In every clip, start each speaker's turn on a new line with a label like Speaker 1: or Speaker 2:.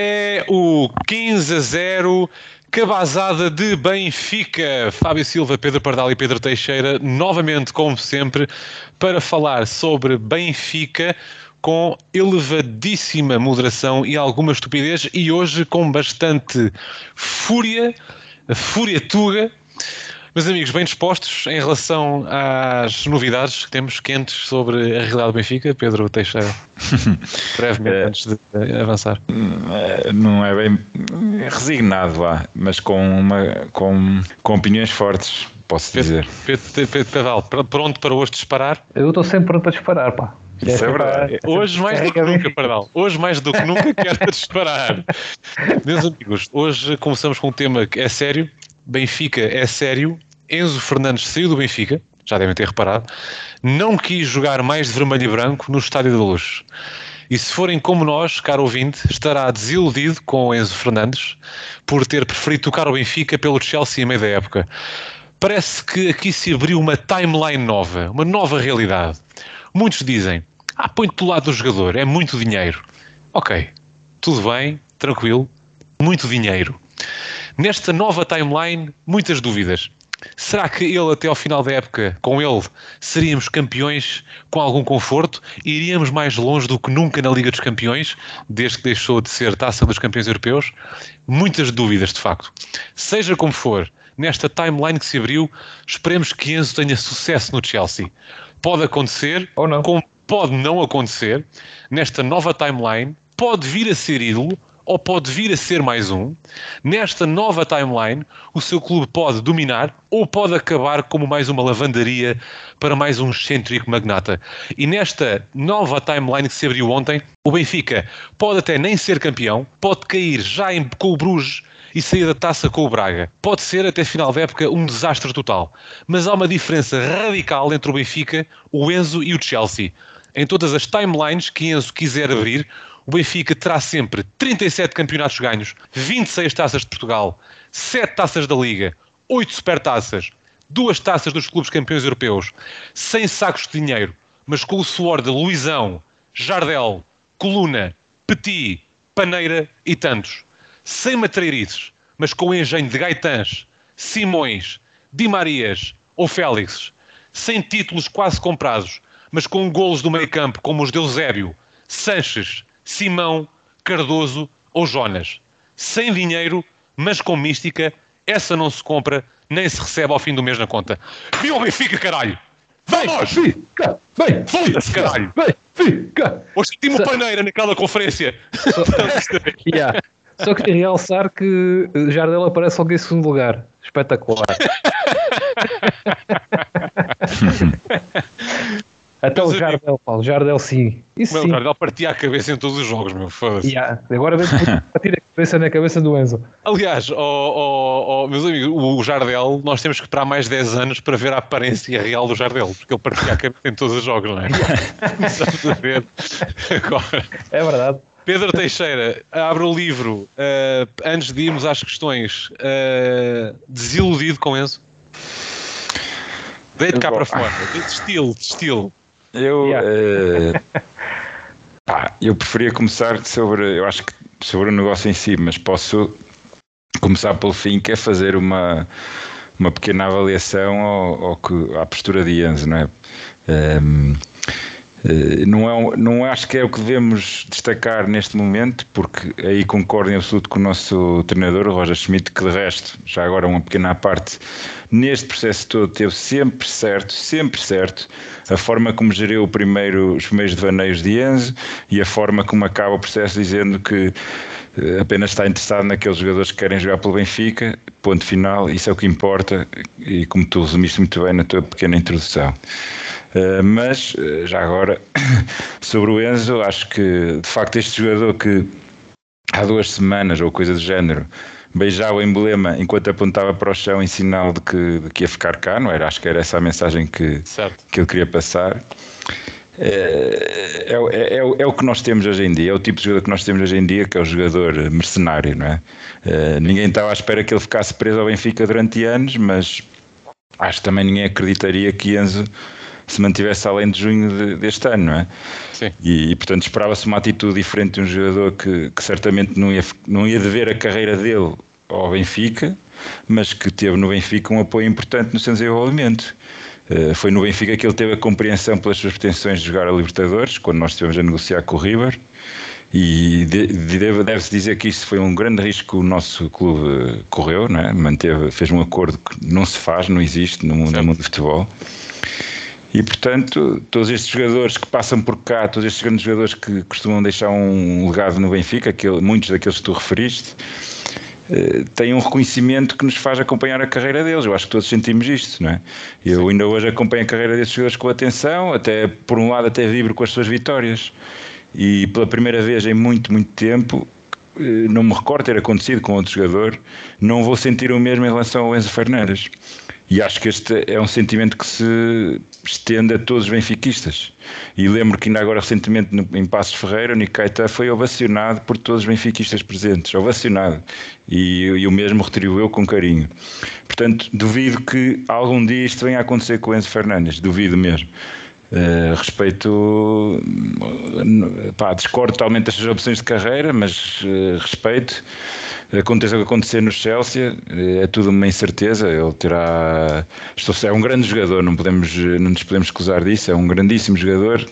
Speaker 1: é o 15 a 0 cabazada de Benfica. Fábio Silva, Pedro Pardal e Pedro Teixeira, novamente, como sempre, para falar sobre Benfica com elevadíssima moderação e alguma estupidez e hoje com bastante fúria, fúria tuga. Meus amigos, bem dispostos em relação às novidades que temos quentes sobre a realidade do Benfica? Pedro Teixeira, brevemente, é, antes de avançar.
Speaker 2: É, não é bem resignado lá, mas com, uma, com, com opiniões fortes, posso dizer.
Speaker 1: Pedro, Pedro, Pedal, pronto para hoje disparar?
Speaker 3: Eu estou sempre pronto para disparar, pá.
Speaker 1: Isso é verdade. Hoje mais do que nunca, Pardal. Hoje mais do que nunca quero disparar. Meus amigos, hoje começamos com um tema que é sério. Benfica é sério. Enzo Fernandes saiu do Benfica, já devem ter reparado. Não quis jogar mais de vermelho e branco no Estádio da Luz. E se forem como nós, caro ouvinte, estará desiludido com Enzo Fernandes por ter preferido tocar o Benfica pelo Chelsea em meio da época. Parece que aqui se abriu uma timeline nova, uma nova realidade. Muitos dizem: ah, põe-te do lado do jogador, é muito dinheiro. Ok, tudo bem, tranquilo, muito dinheiro. Nesta nova timeline, muitas dúvidas. Será que ele, até ao final da época, com ele, seríamos campeões com algum conforto? Iríamos mais longe do que nunca na Liga dos Campeões, desde que deixou de ser taça dos campeões europeus? Muitas dúvidas, de facto. Seja como for, nesta timeline que se abriu, esperemos que Enzo tenha sucesso no Chelsea. Pode acontecer,
Speaker 3: ou não.
Speaker 1: como pode não acontecer, nesta nova timeline, pode vir a ser ídolo ou pode vir a ser mais um. Nesta nova timeline, o seu clube pode dominar ou pode acabar como mais uma lavandaria para mais um excêntrico magnata. E nesta nova timeline que se abriu ontem, o Benfica pode até nem ser campeão, pode cair já em, com o Bruges e sair da taça com o Braga. Pode ser até final da época um desastre total. Mas há uma diferença radical entre o Benfica, o Enzo e o Chelsea. Em todas as timelines que Enzo quiser abrir, o Benfica terá sempre 37 campeonatos ganhos, 26 taças de Portugal, 7 taças da Liga, 8 supertaças, duas taças dos clubes campeões europeus, 100 sacos de dinheiro, mas com o suor de Luizão, Jardel, Coluna, Petit, Paneira e tantos. Sem matreirices, mas com o engenho de Gaitãs, Simões, Di Marias ou Félix. Sem títulos quase comprados, mas com golos do meio campo como os de Eusébio, Sanches, Simão, Cardoso ou Jonas. Sem dinheiro, mas com mística, essa não se compra nem se recebe ao fim do mês na conta. Viu o Benfica, caralho! Vamos!
Speaker 3: Fica! Vem!
Speaker 1: Foda-se, caralho!
Speaker 3: Vem! Fica!
Speaker 1: Hoje tive paneira naquela conferência.
Speaker 3: Só, yeah. Só queria realçar que Jardel aparece logo em segundo lugar. Espetacular. Até Mas o Jardel, Paulo, Jardel sim.
Speaker 1: Isso meu, sim. O Jardel partia a cabeça em todos os jogos, meu, foda-se.
Speaker 3: Yeah. Agora vem partir a cabeça na cabeça do Enzo.
Speaker 1: Aliás, oh, oh, oh, meus amigos, o Jardel, nós temos que esperar mais 10 anos para ver a aparência real do Jardel, porque ele partia a cabeça em todos os jogos, não é? Estamos a ver
Speaker 3: agora. É verdade.
Speaker 1: Pedro Teixeira, abre o livro. Uh, antes de irmos às questões, uh, desiludido com Enzo? Deite cá para fora. De estilo, de estilo.
Speaker 2: Eu, yeah. uh, pá, eu preferia começar sobre, eu acho que sobre o negócio em si, mas posso começar pelo fim, que é fazer uma, uma pequena avaliação ao, ao que, à postura de Enzo, não é? Um, ehm, eh, não, é, não acho que é o que devemos destacar neste momento, porque aí concordo em absoluto com o nosso treinador, o Roger Schmidt, que de resto, já agora uma pequena parte, neste processo todo teve sempre certo, sempre certo, a forma como geriu primeiro, os primeiros devaneios de Enzo e a forma como acaba o processo dizendo que eh, apenas está interessado naqueles jogadores que querem jogar pelo Benfica, ponto final, isso é o que importa, e como tu resumiste muito bem na tua pequena introdução. Uh, mas, uh, já agora, sobre o Enzo, acho que de facto este jogador que há duas semanas ou coisa do género beijava o emblema enquanto apontava para o chão em sinal de que, de que ia ficar cá, não era? Acho que era essa a mensagem que, que ele queria passar. É, é, é, é, o que nós temos hoje em dia, é o tipo de jogador que nós temos hoje em dia, que é o jogador mercenário, não é? é ninguém estava à espera que ele ficasse preso ao Benfica durante anos, mas acho que também ninguém acreditaria que Enzo se mantivesse além de junho de, deste ano, não é?
Speaker 1: Sim.
Speaker 2: E, e portanto esperava-se uma atitude diferente de um jogador que, que certamente não ia, não ia dever a carreira dele ao Benfica, mas que teve no Benfica um apoio importante no seu desenvolvimento. Uh, foi no Benfica que ele teve a compreensão pelas suas pretensões de jogar a Libertadores, quando nós estivemos a negociar com o River, e de, de, deve-se dizer que isso foi um grande risco que o nosso clube correu, né? Manteve, fez um acordo que não se faz, não existe no no mundo do futebol. E portanto, todos estes jogadores que passam por cá, todos estes grandes jogadores que costumam deixar um legado no Benfica, aquele, muitos daqueles que tu referiste, eh, têm um reconhecimento que nos faz acompanhar a carreira deles. Eu acho que todos sentimos isto, não é? Eu Sim. ainda hoje acompanho a carreira desses jogadores com atenção, até por um lado até vibro com as suas vitórias e pela primeira vez em muito, muito tempo, eh, não me recordo ter acontecido com outro jogador, não vou sentir o mesmo em relação ao Enzo Fernandes. E acho que este é um sentimento que se estende a todos os benfiquistas. E lembro que ainda agora recentemente em Passos Ferreira, o Nico Caetá foi ovacionado por todos os benfiquistas presentes, ovacionado. E, e o mesmo retribuiu com carinho. Portanto, duvido que algum dia isto venha a acontecer com o Enzo Fernandes, duvido mesmo. Uh, respeito, pá, discordo totalmente destas opções de carreira, mas uh, respeito. Aconteça o que acontecer no Chelsea, uh, é tudo uma incerteza. Ele terá. Estou, é um grande jogador, não, podemos, não nos podemos escusar disso. É um grandíssimo jogador.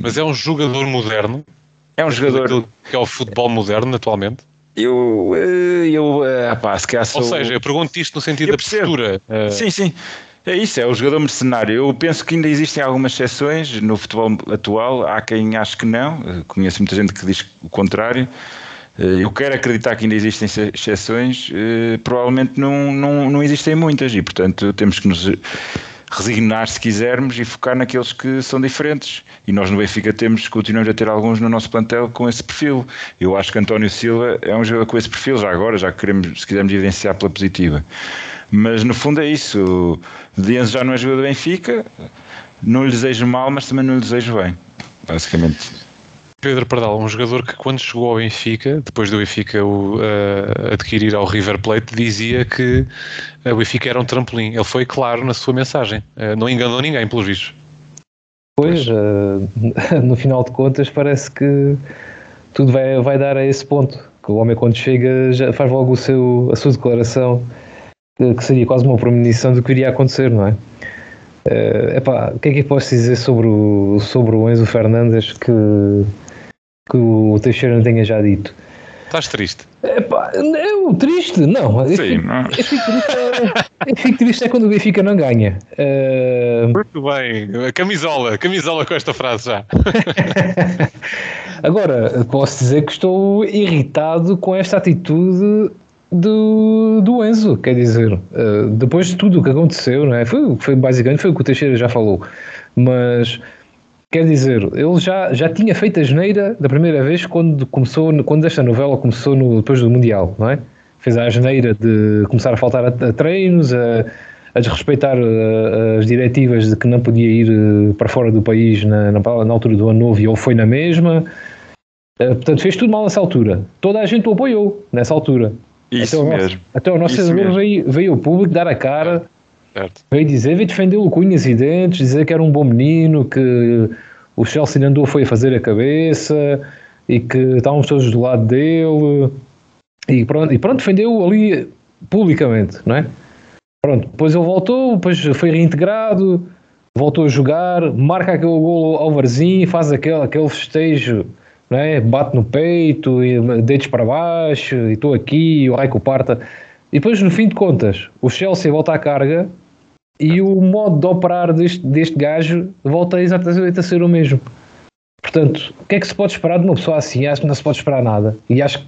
Speaker 1: mas é um jogador moderno.
Speaker 2: É um jogador.
Speaker 1: Que é o futebol moderno atualmente.
Speaker 2: Eu, eu, pá, se calhar sou...
Speaker 1: Ou seja, eu pergunto isto no sentido da postura.
Speaker 2: Sim, sim. É isso, é o jogador mercenário. Eu penso que ainda existem algumas exceções no futebol atual. Há quem ache que não. Conheço muita gente que diz o contrário. Eh, eu quero acreditar que ainda existem exceções. Eh, provavelmente não, não, não existem muitas e, portanto, temos que nos resignar se quisermos e focar naqueles que são diferentes. E nós no Benfica temos, continuamos a ter alguns no nosso plantel com esse perfil. Eu acho que António Silva é um jogador com esse perfil, já agora, já queremos, se quisermos evidenciar pela positiva. Mas no fundo é isso. Dienzo já não é jogador do Benfica, não lhe desejo mal, mas também não lhe desejo bem, basicamente.
Speaker 1: Pedro Pardal, um jogador que quando chegou ao Benfica, depois do Benfica o uh, adquirir ao River Plate, dizia que o Benfica era um trampolim. Ele foi claro na sua mensagem, uh, não enganou ninguém, pelos vistos.
Speaker 3: Pois, uh, no final de contas, parece que tudo vai, vai dar a esse ponto. Que o homem, quando chega, já faz logo o seu, a sua declaração que seria quase uma premonição do que iria acontecer, não é? Uh, epá, o que é que eu posso dizer sobre o, sobre o Enzo Fernandes que, que o Teixeira não tenha já dito?
Speaker 1: Estás triste?
Speaker 3: Epá, eu, triste? Não. Sim, fico, não. Eu, fico triste, é, eu fico triste é quando o Benfica não ganha.
Speaker 1: Uh... Muito bem. Camisola, camisola com esta frase já.
Speaker 3: Agora, posso dizer que estou irritado com esta atitude do, do Enzo, quer dizer, uh, depois de tudo o que aconteceu, não é? Foi, foi basicamente foi o que o Teixeira já falou, mas quer dizer, ele já, já tinha feito a geneira da primeira vez quando começou, quando esta novela começou no, depois do Mundial, não é? Fez a geneira de começar a faltar a, a treinos, a, a desrespeitar uh, as diretivas de que não podia ir uh, para fora do país na, na, na, altura do ano novo e ele foi na mesma. portanto, fez tudo mal nessa altura. Toda a gente o apoiou nessa altura.
Speaker 2: Isso até mesmo.
Speaker 3: até o nosso veio, veio ao público dar a cara, certo. veio dizer, veio defendê-lo com unhas e dentes, dizer que era um bom menino, que o Chelsea andou foi a fazer a cabeça e que estávamos todos do lado dele e pronto, e pronto defendeu ali publicamente, não é? Pronto, depois ele voltou, depois foi reintegrado, voltou a jogar, marca aquele gol ao Varzim, faz aquele, aquele festejo né? bate no peito, e dedos para baixo, e estou aqui, o Raico parta. E depois, no fim de contas, o Chelsea volta à carga e o modo de operar deste, deste gajo volta exatamente a ser o mesmo. Portanto, o que é que se pode esperar de uma pessoa assim? Acho que não se pode esperar nada. E acho que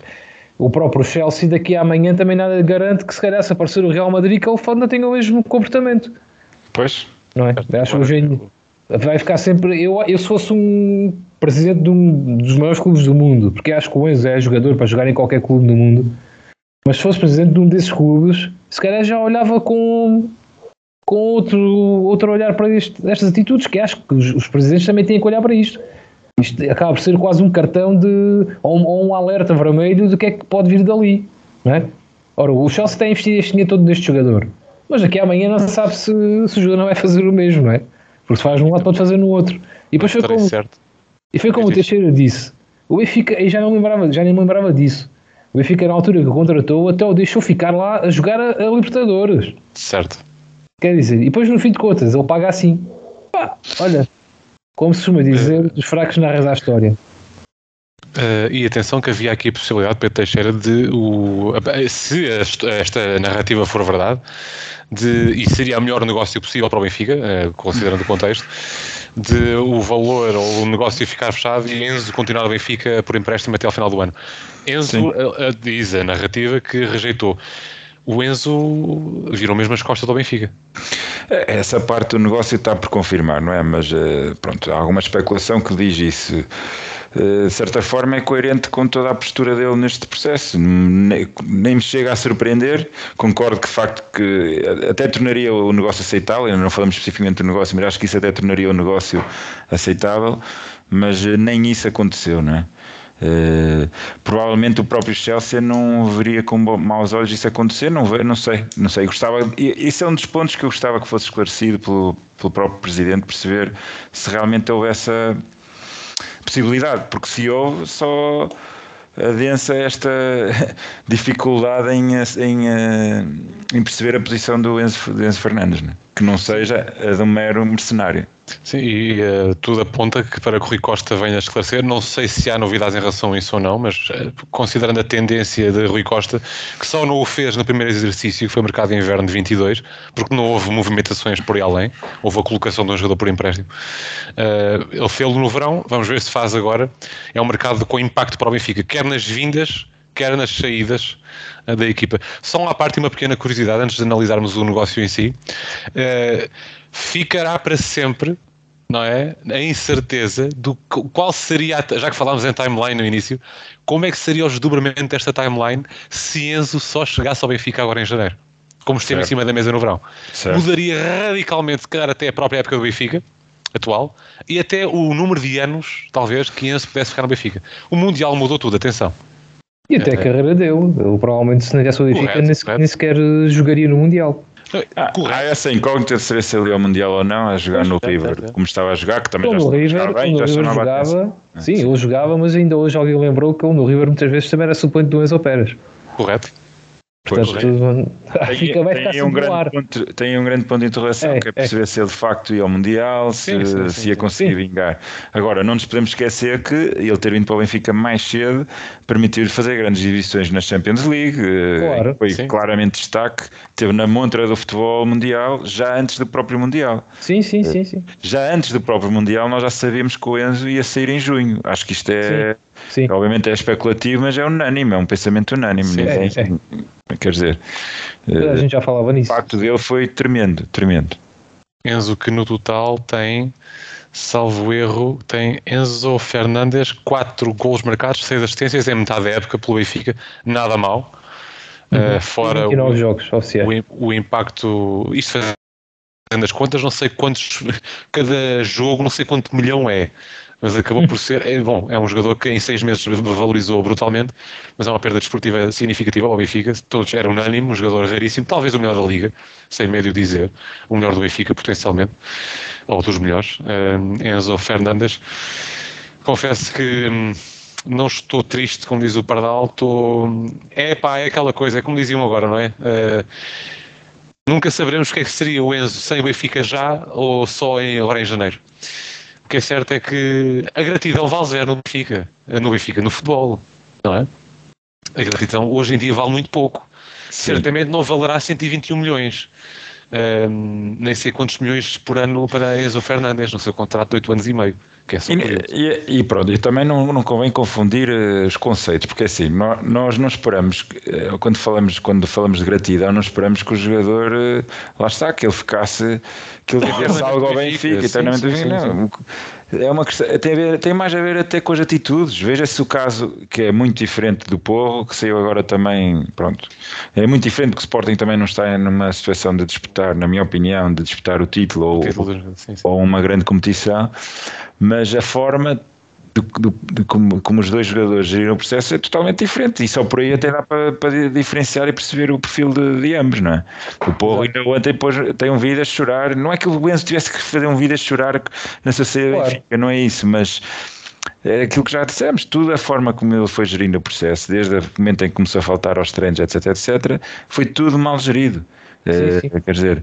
Speaker 3: o próprio Chelsea daqui a amanhã também nada garante que se calhar se aparecer o Real Madrid que ele ainda tenha o mesmo comportamento.
Speaker 2: Pois.
Speaker 3: Não é? Acho que o gênio vai ficar sempre. Eu, eu se fosse um presidente de um dos maiores clubes do mundo, porque acho que o Enzo é jogador para jogar em qualquer clube do mundo, mas se fosse presidente de um desses clubes, se calhar já olhava com, com outro, outro olhar para este, estas atitudes, que acho que os, os, presidentes também têm que olhar para isto. Isto acaba por ser quase um cartão de, ou um, ou um alerta vermelho do que é que pode vir dali. Não é? Ora, o Chelsea está a investir este dinheiro todo neste jogador. mas daqui amanhã não se sabe se, se o jogador não vai fazer o mesmo, não é? Porque se faz num lado, pode fazer no outro. E depois foi como. E foi como o Teixeira disse. O Benfica, e já não lembrava, já nem me lembrava disso. O Benfica, na altura que contratou, até o deixou ficar lá a jogar a, a Libertadores.
Speaker 1: Certo.
Speaker 3: Quer dizer, e depois no fim de contas, ele paga assim. Pá, olha, como se costuma dizer, dos fracos narras a história.
Speaker 1: Uh, e atenção que havia aqui a possibilidade, Pedro Teixeira, de o, se esta narrativa for verdade, de, e seria o melhor negócio possível para o Benfica, uh, considerando o contexto, de o valor ou o negócio ficar fechado e Enzo continuar no Benfica por empréstimo até ao final do ano. Enzo uh, diz a narrativa que rejeitou. O Enzo virou mesmo as costas do Benfica.
Speaker 2: É, essa parte do negócio está por confirmar, não é? Mas pronto, há alguma especulação que diz isso. Eh, de certa forma, é coerente com toda a postura dele neste processo. Nem, nem me chega a surpreender. Concordo que, de facto, que até tornaria o negócio aceitável. Não falamos especificamente do negócio, mas acho que isso até tornaria o negócio aceitável. Mas eh, nem isso aconteceu, não é? Uh, provavelmente o próprio Chelsea não veria com maus olhos isso acontecer, não, não sei, não sei, gostava, isso é um dos pontos que eu gostava que fosse esclarecido pelo, pelo próprio Presidente, perceber se realmente houve essa, possibilidade, porque se houve, só adensa esta dificuldade em, em, eh, em, perceber a posição do Enzo, do Enzo Fernandes, né? que não seja a de um mero mercenário.
Speaker 1: Sim, e uh, tudo aponta que para que o Rui Costa venha a esclarecer, não sei se há novidades em relação a isso ou não, mas uh, considerando a tendência de Rui Costa, que só não o fez no primeiro exercício, que foi mercado de inverno de 22, porque não houve movimentações por aí além, houve a colocação de um jogador por empréstimo. Uh, ele fez-lo no verão, vamos ver se faz agora. É um mercado com impacto para o Benfica, quer nas vindas, quer nas saídas da equipa. Só uma parte e uma pequena curiosidade antes de analisarmos o negócio em si. Uh, ficará para sempre não é? A incerteza do qual seria, já que falámos em timeline no início, como é que seria o desdobramento desta timeline se Enzo só chegasse ao Benfica agora em janeiro? Como esteve em cima da mesa no verão. Certo. Mudaria radicalmente, se calhar, até a própria época do Benfica atual e até o número de anos, talvez, que Enzo pudesse ficar no Benfica. O Mundial mudou tudo, atenção.
Speaker 3: E até a carreira dele. Ele provavelmente, se não tivesse o Benfica, nem, nem sequer jogaria no Mundial.
Speaker 2: Ah, há essa incógnita de saber se ele ia ao Mundial ou não a jogar no River, como estava a jogar, que também
Speaker 3: já, River, já bem, já River jogava, Sim, ele jogava, mas ainda hoje alguém lembrou que ele no River muitas vezes também era suplente do Enzo Pérez.
Speaker 1: Correto.
Speaker 3: Portanto, tem, fica, vai
Speaker 2: tem, um grande ponto, tem um grande ponto de interrogação, é, que é, é. perceber é. se ele de facto ia ao Mundial, se, sim, sim, se ia conseguir vingar. Agora, não nos podemos esquecer que ele ter vindo para o Benfica mais cedo permitiu-lhe fazer grandes divisões na Champions League, eh, claro, foi sim. claramente destaque, teve na montra do futebol mundial já antes do próprio Mundial.
Speaker 3: Sim, sim, sim, sim.
Speaker 2: Já antes do próprio Mundial nós já sabíamos que o Enzo ia sair em junho. Acho que isto é... Sim. Obviamente é especulativo, mas é unânime, é um pensamento unânime. Sim, é, é. Quer dizer,
Speaker 3: a gente já falava nisso.
Speaker 2: O impacto dele foi tremendo, tremendo.
Speaker 1: Enzo, que no total tem, salvo erro, tem Enzo Fernandes, 4 gols marcados, 6 assistências, é metade da época pelo Benfica, nada mal. Uhum. Uh, fora
Speaker 3: o, jogos oficiais.
Speaker 1: O, o impacto, isto fazendo as contas, não sei quantos, cada jogo, não sei quanto milhão é mas acabou por ser, é, bom, é um jogador que em seis meses valorizou brutalmente, mas é uma perda desportiva significativa ao Benfica, todos eram unânime, um jogador raríssimo, talvez o melhor da Liga, sem médio dizer, o melhor do Benfica potencialmente, ou dos melhores, uh, Enzo Fernandes. Confesso que hum, não estou triste, como diz o Pardal, estou... É pá, é aquela coisa, é como diziam agora, não é? Uh, nunca saberemos o que é que seria o Enzo sem o Benfica já ou só em, agora em janeiro que é certo é que a gratidão vale zero no Benfica, no Benfica, no futebol, não é? A gratidão hoje em dia vale muito pouco. Sim. Certamente não valerá 121 milhões. Um, nem sei quantos milhões por ano para Enzo Fernandes no seu contrato de 8 anos e meio. Que é só
Speaker 2: e, e, e, pronto, e também não, não convém confundir uh, os conceitos, porque assim, nós, não esperamos, uh, quando, falamos, quando falamos de gratidão, não esperamos que o jogador, uh, lá está, que ele ficasse, que ele devesse algo ao Benfica, eternamente sim, sim, não. É uma questão, tem, ver, tem mais a ver até com as atitudes. Veja-se o caso que é muito diferente do Porro, que saiu agora também, pronto, é muito diferente que o Sporting também não está numa situação de disputar, na minha opinião, de disputar o título, o título ou, sim, ou uma grande competição. Mas a forma de, de, de como, como, os dois jogadores geriram o processo é totalmente diferente e só por aí até dá para, para diferenciar e perceber o perfil de, de ambos, não é? O Porro ainda ontem depois tem um vídeo a chorar, não é que o Enzo tivesse que fazer um vídeo a chorar na sociedade claro. Benfica, não é isso, mas é aquilo que já dissemos, tudo a forma como ele foi gerindo o processo, desde o momento em que começou a faltar aos treinos, etc, etc, foi tudo mal gerido. Sim, sim. Uh, quer dizer,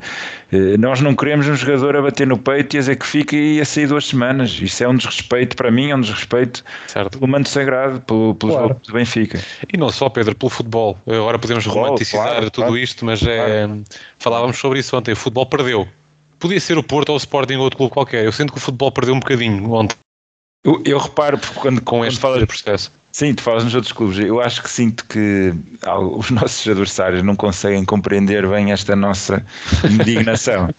Speaker 2: uh, nós não queremos um jogador a bater no peito e a dizer que fica e a sair duas semanas. Isso é um desrespeito, para mim, é um desrespeito certo. pelo manto sagrado, pelo, pelo claro. jogo do Benfica.
Speaker 1: E não só, Pedro, pelo futebol. Agora podemos futebol, romantizar claro, tudo claro. isto, mas é, falávamos sobre isso ontem. O futebol perdeu. Podia ser o Porto ou o Sporting ou outro clube qualquer. Eu sinto que o futebol perdeu um bocadinho ontem.
Speaker 2: Eu, eu reparo, porque quando, com este quando processo. Sim, tu falas nos outros clubes. Eu acho que sinto que os nossos adversários não conseguem compreender bem esta nossa indignação.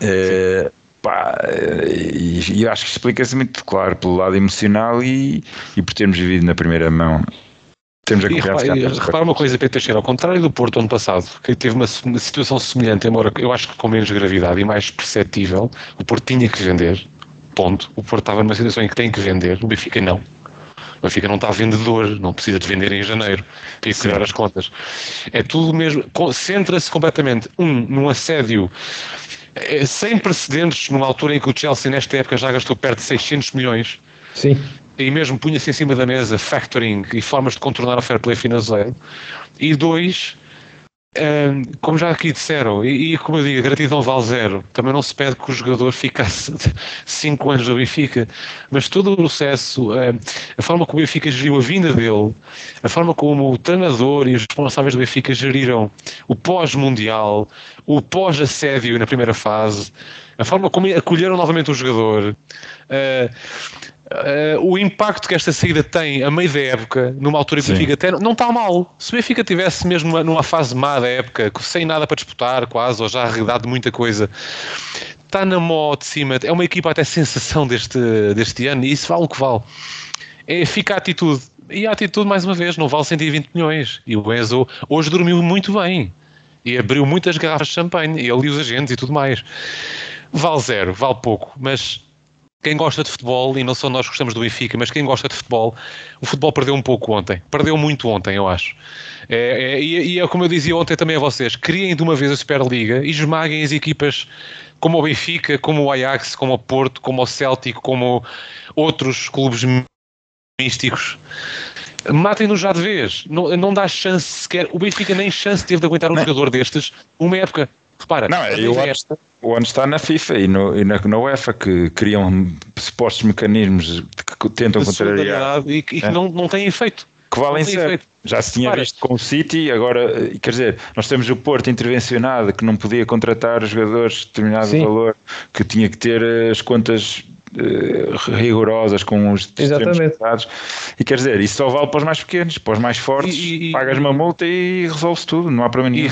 Speaker 2: é, pá, e, e eu acho que explica-se muito claro pelo lado emocional e, e por termos vivido na primeira mão
Speaker 1: temos a e repara, repara uma coisa, Pedro Teixeira, ao contrário do Porto ano passado, que teve uma, uma, situação semelhante, embora eu acho que com menos gravidade e mais perceptível, o Porto tinha que vender, ponto. O Porto estava numa situação em que tem que vender, o Benfica não. O Benfica não está vendedor, não precisa de vender em janeiro para equilibrar as contas. É tudo mesmo, concentra-se completamente, um, num assédio é, sem precedentes, numa altura em que o Chelsea nesta época já gastou perto de 600 milhões.
Speaker 3: Sim.
Speaker 1: E mesmo punha-se em cima da mesa factoring e formas de contornar o fair play financeiro. E dois, como já aqui disseram, e, e, como eu digo, a gratidão vale zero. Também não se pede que o jogador ficasse 5 anos no Benfica, mas todo o processo, a forma como o Benfica geriu a vinda dele, a forma como o treinador e os responsáveis do Benfica geriram o pós-mundial, o pós-assédio na primeira fase, a forma como acolheram novamente o jogador. Uh, Uh, o impacto que esta saída tem a meio da época, numa altura que o Benfica até não está mal. Se o Benfica tivesse mesmo numa fase má da época, sem nada para disputar, quase, ou já arredado muita coisa, está na mó de cima. É uma equipa até sensação deste, deste ano e isso vale o que vale. É, fica a atitude. E a atitude, mais uma vez, não vale 120 milhões. E o Enzo hoje dormiu muito bem e abriu muitas garrafas de champanhe, ele e os agentes e tudo mais. Vale zero, vale pouco, mas quem gosta de futebol, e não só nós gostamos do Benfica, mas quem gosta de futebol, o futebol perdeu um pouco ontem. Perdeu muito ontem, eu acho. É, é, e é como eu dizia ontem também a vocês: criem de uma vez a Superliga e esmaguem as equipas como o Benfica, como o Ajax, como o Porto, como o Celtic, como outros clubes místicos. Matem-nos já de vez. Não, não dá chance sequer. O Benfica nem chance teve de aguentar um não. jogador destes uma época. Repara,
Speaker 2: não, eu acho, o ano está na FIFA e, no, e na, na, UEFA que criam supostos mecanismos que tentam contrariar
Speaker 1: e, e que é. não, não têm efeito.
Speaker 2: Que valem ser. Já se tinha visto com o City, agora, quer dizer, nós temos o Porto intervencionado que não podia contratar jogadores de determinado Sim. valor, que tinha que ter as contas eh, rigorosas com os
Speaker 3: Exatamente.
Speaker 2: e quer dizer, isso só vale para os mais pequenos, para os mais fortes, e, e, pagas uma multa e resolve-se tudo, não há problema nenhum.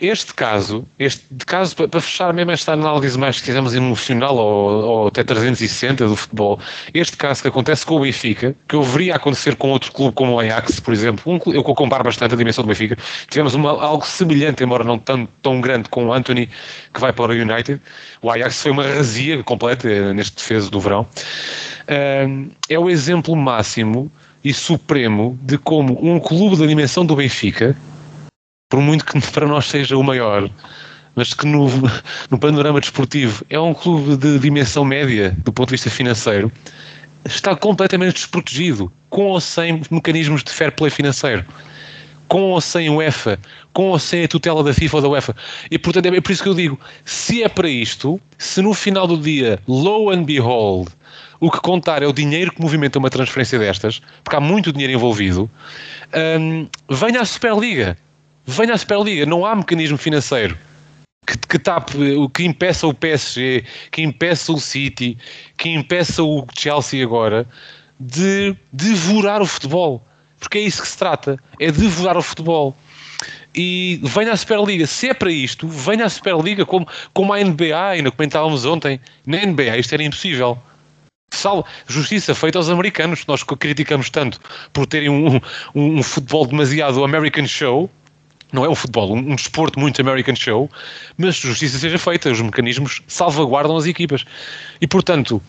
Speaker 1: Este caso, este caso, para fechar mesmo esta análise mais, se quisermos, emocional ou, ou até 360 do futebol, este caso que acontece com o Benfica, que eu veria acontecer com outro clube como o Ajax, por exemplo, um, eu comparo bastante a dimensão do Benfica, tivemos uma, algo semelhante, embora não tão, tão grande, com o Anthony, que vai para o United, o Ajax foi uma razia completa eh, neste defesa do verão, é o exemplo máximo e supremo de como um clube da dimensão do Benfica, por muito que para nós seja o maior, mas que no, no panorama desportivo é um clube de dimensão média do ponto de vista financeiro, está completamente desprotegido, com ou sem mecanismos de fair play financeiro com ou sem UEFA, com ou sem a tutela da FIFA ou da UEFA. E portanto é por isso que eu digo: se é para isto, se no final do dia, low and behold, o que contar é o dinheiro que movimenta uma transferência destas, porque há muito dinheiro envolvido, hum, venha à Superliga. Venha à Superliga. Não há mecanismo financeiro que, que tape, que impeça o PSG, que impeça o City, que impeça o Chelsea agora de devorar o futebol porque é isso que se trata, é devorar o futebol. E venha à Superliga, se é para isto, venha à Superliga como, como a NBA, ainda comentávamos ontem, na NBA isto era impossível. Salve, justiça feita aos americanos, nós criticamos tanto por terem um, um, um futebol demasiado American show, não é o futebol, um, um, desporto muito American show, mas justiça seja feita, os mecanismos salvaguardam as equipas. E portanto,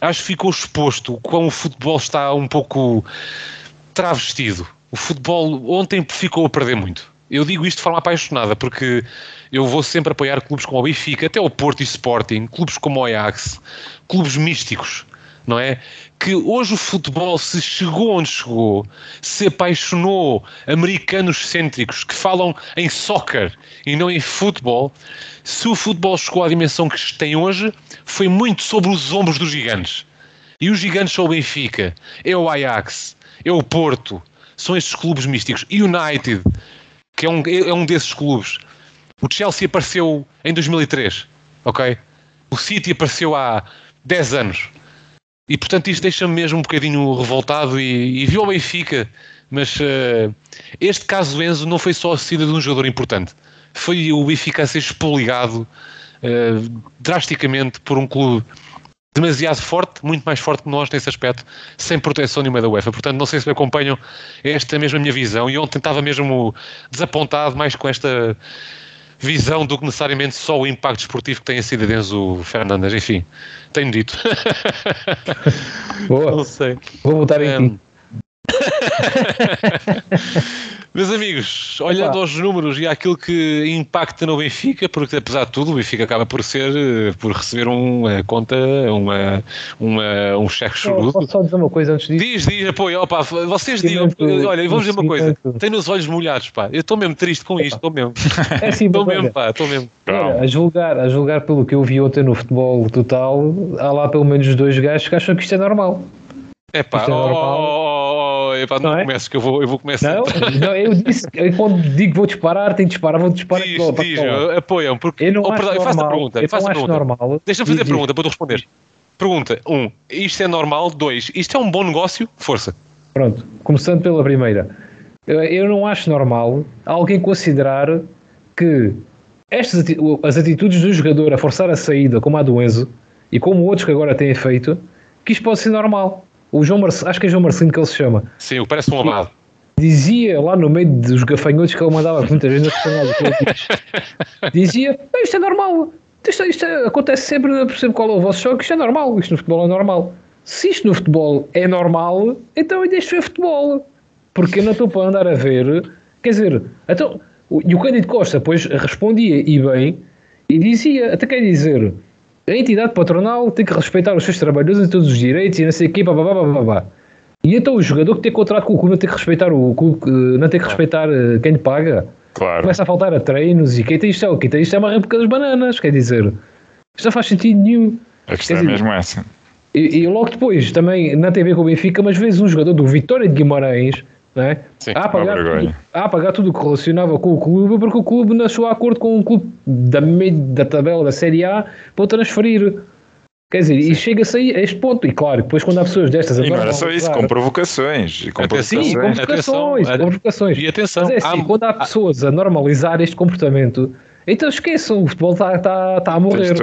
Speaker 1: acho que ficou exposto como o futebol está um pouco travestido. O futebol ontem ficou a perder muito. Eu digo isto de forma apaixonada porque eu vou sempre apoiar clubes como o Benfica, até o Porto e Sporting, clubes como o Ajax, clubes místicos, não é? Que hoje o futebol se chegou onde chegou, se apaixonou, americanos cêntricos que falam em soccer e não em futebol. Se o futebol chegou à dimensão que tem hoje, foi muito sobre os ombros dos gigantes. E os gigantes são o Benfica, é o Ajax, é o Porto, são estes clubes místicos. United, que é um, é um desses clubes. O Chelsea apareceu em 2003, ok? O City apareceu há 10 anos. E portanto isto deixa-me mesmo um bocadinho revoltado e, e viu o Benfica, mas uh, este caso Enzo não foi só a saída de um jogador importante, foi o Benfica a ser espoligado uh, drasticamente por um clube demasiado forte, muito mais forte que nós nesse aspecto, sem proteção nenhuma da UEFA. Portanto, não sei se me acompanham, esta é mesmo a minha visão. E ontem estava mesmo desapontado mais com esta visão do que necessariamente só o impacto esportivo que tem a sido Enzo Fernandes. Enfim, tenho dito.
Speaker 3: Boa. Não sei. Vou voltar em um,
Speaker 1: Meus amigos, olhando aos números e àquilo que impacta no Benfica, porque apesar de tudo o Benfica acaba por ser, eh, por receber uma conta, uma, uma, um cheque chorudo.
Speaker 3: Posso só dizer uma coisa antes disso?
Speaker 1: Diz, diz, apoio, opa, vocês digam, olha, vamos dizer uma coisa, tenho os olhos molhados, pá, eu estou mesmo triste com isto, estou mesmo. É assim, estou mesmo, pá, estou mesmo.
Speaker 3: Olha, a, julgar, a julgar pelo que eu vi ontem no futebol total, há lá pelo menos dois gajos que acham que isto é normal.
Speaker 1: É pá, oh, oh, oh, epá, não, não é? começo, que eu vou, eu vou começar.
Speaker 3: Não, não eu disse, eu quando digo vou disparar, tenho que disparar, vou disparar.
Speaker 1: Diz, diz, apoiam, porque.
Speaker 3: Eu não oh, perdão, eu faço a pergunta.
Speaker 1: Eu
Speaker 3: faço a pergunta. normal.
Speaker 1: Deixa-me fazer a pergunta para tu responder. Pergunta: um, isto é normal? Dois, isto é um bom negócio? Força.
Speaker 3: Pronto, começando pela primeira. Eu não acho normal alguém considerar que estas as atitudes do jogador a forçar a saída, como a do Enzo, e como outros que agora têm feito, que isto pode ser normal. O João Marcelino, acho que é João Marcelino que ele se chama.
Speaker 1: Sim, o parece um amado.
Speaker 3: Dizia lá no meio dos gafanhotos que ele mandava muitas vezes na dizia: isto é normal, isto, isto é, acontece sempre, não percebo qual é o vosso choque, isto é normal, isto no futebol é normal. Se isto no futebol é normal, então eu deixo ver futebol. Porque eu não estou para andar a ver. Quer dizer, então, e o Cândido Costa, pois, respondia e bem, e dizia, até quer dizer, a entidade patronal tem que respeitar os seus trabalhadores e todos os direitos e não sei o quê, babá, babá. E então o jogador que tem contrato com o clube não tem que respeitar o clube, não tem que respeitar eh, quem lhe paga.
Speaker 2: Claro.
Speaker 3: Começa a faltar a treinos e quem tem isto é o que tem isto é uma réplica das bananas, quer dizer, isto não faz sentido nenhum.
Speaker 2: A questão é mesmo essa.
Speaker 3: E, e, logo depois, também não tem a ver com o Benfica, mas vês um jogador do Vitória de Guimarães é?
Speaker 1: Sim,
Speaker 3: a, apagar tudo, a apagar tudo o que relacionava com o clube, porque o clube nasceu a acordo com um clube da meio da tabela da Série A para o transferir. Quer dizer, Sim. e chega-se a este ponto. E claro, depois quando há pessoas destas
Speaker 2: E não era só isso, com provocações. E com
Speaker 3: provocações. Sim, com provocações, atenção, com provocações.
Speaker 1: E atenção,
Speaker 3: Mas é assim, há, quando há pessoas a normalizar este comportamento, então esqueçam, o futebol está tá, tá a morrer.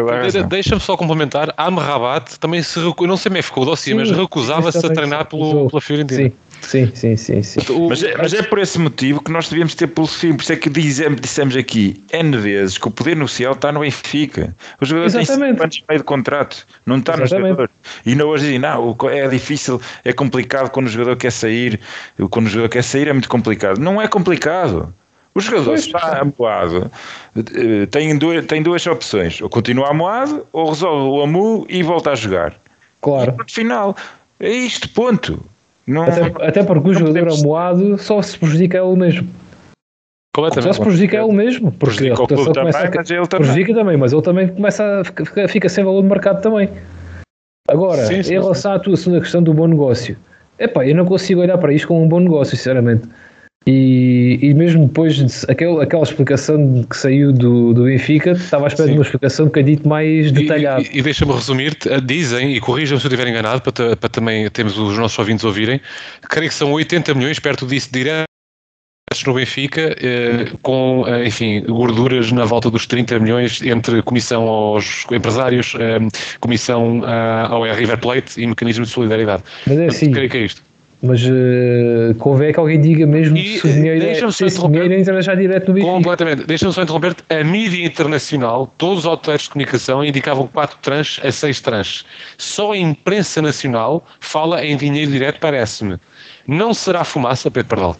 Speaker 1: Deixa-me só complementar. Amrabat também se recusou, não sei me ficou dossiê, mas recusava-se a treinar pelo, pela Fiorentina.
Speaker 3: Sim. Sim, sim, sim. sim.
Speaker 2: Mas, é, mas, é, por esse motivo que nós devíamos ter pelo fim. Por isso é que dizemos, dissemos aqui N vezes que o poder no céu está no Benfica. O jogador Exatamente. tem 5 anos meio de contrato, não está Exatamente. no jogador. E não hoje dizem, não, é difícil, é complicado quando o jogador quer sair. Quando o jogador quer sair é muito complicado. Não é complicado. O jogador está amoado, eh, tem, duas, tem duas opções: ou continua amoado, ou resolve o amu e volta a jogar.
Speaker 3: Claro.
Speaker 2: E, final, é isto, ponto.
Speaker 3: Não, até, até porque o jogador podemos... amoado só se prejudica ele mesmo. Só se prejudica ele mesmo, porque a rotação começa também, a... mas ele também. prejudica também, mas ele também começa a fica, fica sem valor de mercado também. Agora, sim, sim, em relação sim. à tua segunda questão do bom negócio, epá, eu não consigo olhar para isto como um bom negócio, sinceramente. E, e mesmo depois de aquela, explicação que saiu do, do Benfica, estava à espera de uma explicação um bocadinho mais detalhada.
Speaker 1: E, e, e deixa-me resumir, dizem, e corrijam se eu estiver enganado, para, para também termos os nossos ouvintes ouvirem, creio que são 80 milhões, perto disso, direto no Benfica, eh, com, eh, enfim, gorduras na volta dos 30 milhões entre comissão aos empresários, eh, comissão ao River Plate e mecanismo de solidariedade.
Speaker 3: Mas é assim,
Speaker 1: creio que é isto.
Speaker 3: Mas uh, convém que alguém diga mesmo e, se o dinheiro, é, se esse dinheiro entra já direto no Benfica.
Speaker 1: Completamente. Deixa-me só interromper A mídia internacional, todos os autores de comunicação indicavam 4 tranches a 6 tranches. Só a imprensa nacional fala em dinheiro direto, parece-me. Não será fumaça, Pedro Pardal?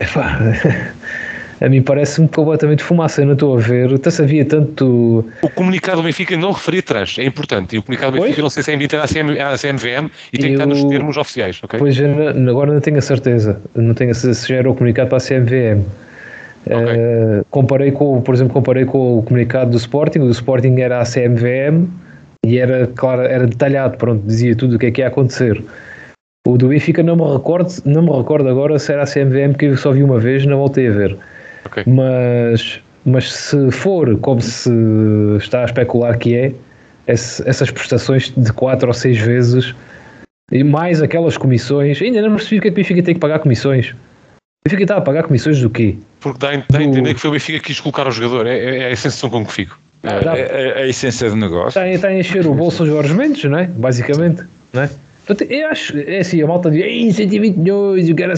Speaker 3: a mim parece-me completamente fumaça, eu não estou a ver, até havia tanto...
Speaker 1: O comunicado do Benfica não referia trans, é importante, e o comunicado do Benfica não sei se é emitido à, CM, à CMVM e tem eu... que estar nos termos oficiais, ok?
Speaker 3: Pois, agora não tenho a certeza, não tenho a certeza se já era o comunicado para a CMVM. Okay. Uh, comparei com, por exemplo, comparei com o comunicado do Sporting, o do Sporting era a CMVM e era, claro, era detalhado, pronto, dizia tudo o que é que ia acontecer. O do Benfica não me recordo, não me recordo agora se era a CMVM que eu só vi uma vez, não voltei a ver. Okay. Mas, mas se for como se está a especular que é, essas prestações de 4 ou 6 vezes e mais aquelas comissões, ainda não percebi que o Benfica tem que pagar comissões. O Benfica está a pagar comissões do quê?
Speaker 1: Porque dá, dá a entender que foi o Benfica que quis colocar o jogador, é, é, é a sensação com que fico.
Speaker 2: É, é, é, a essência do negócio. Está,
Speaker 3: está a encher o bolso aos Jorge Mendes, não é? Basicamente, não é? Eu acho, é assim, a malta diz, 120 milhões, o cara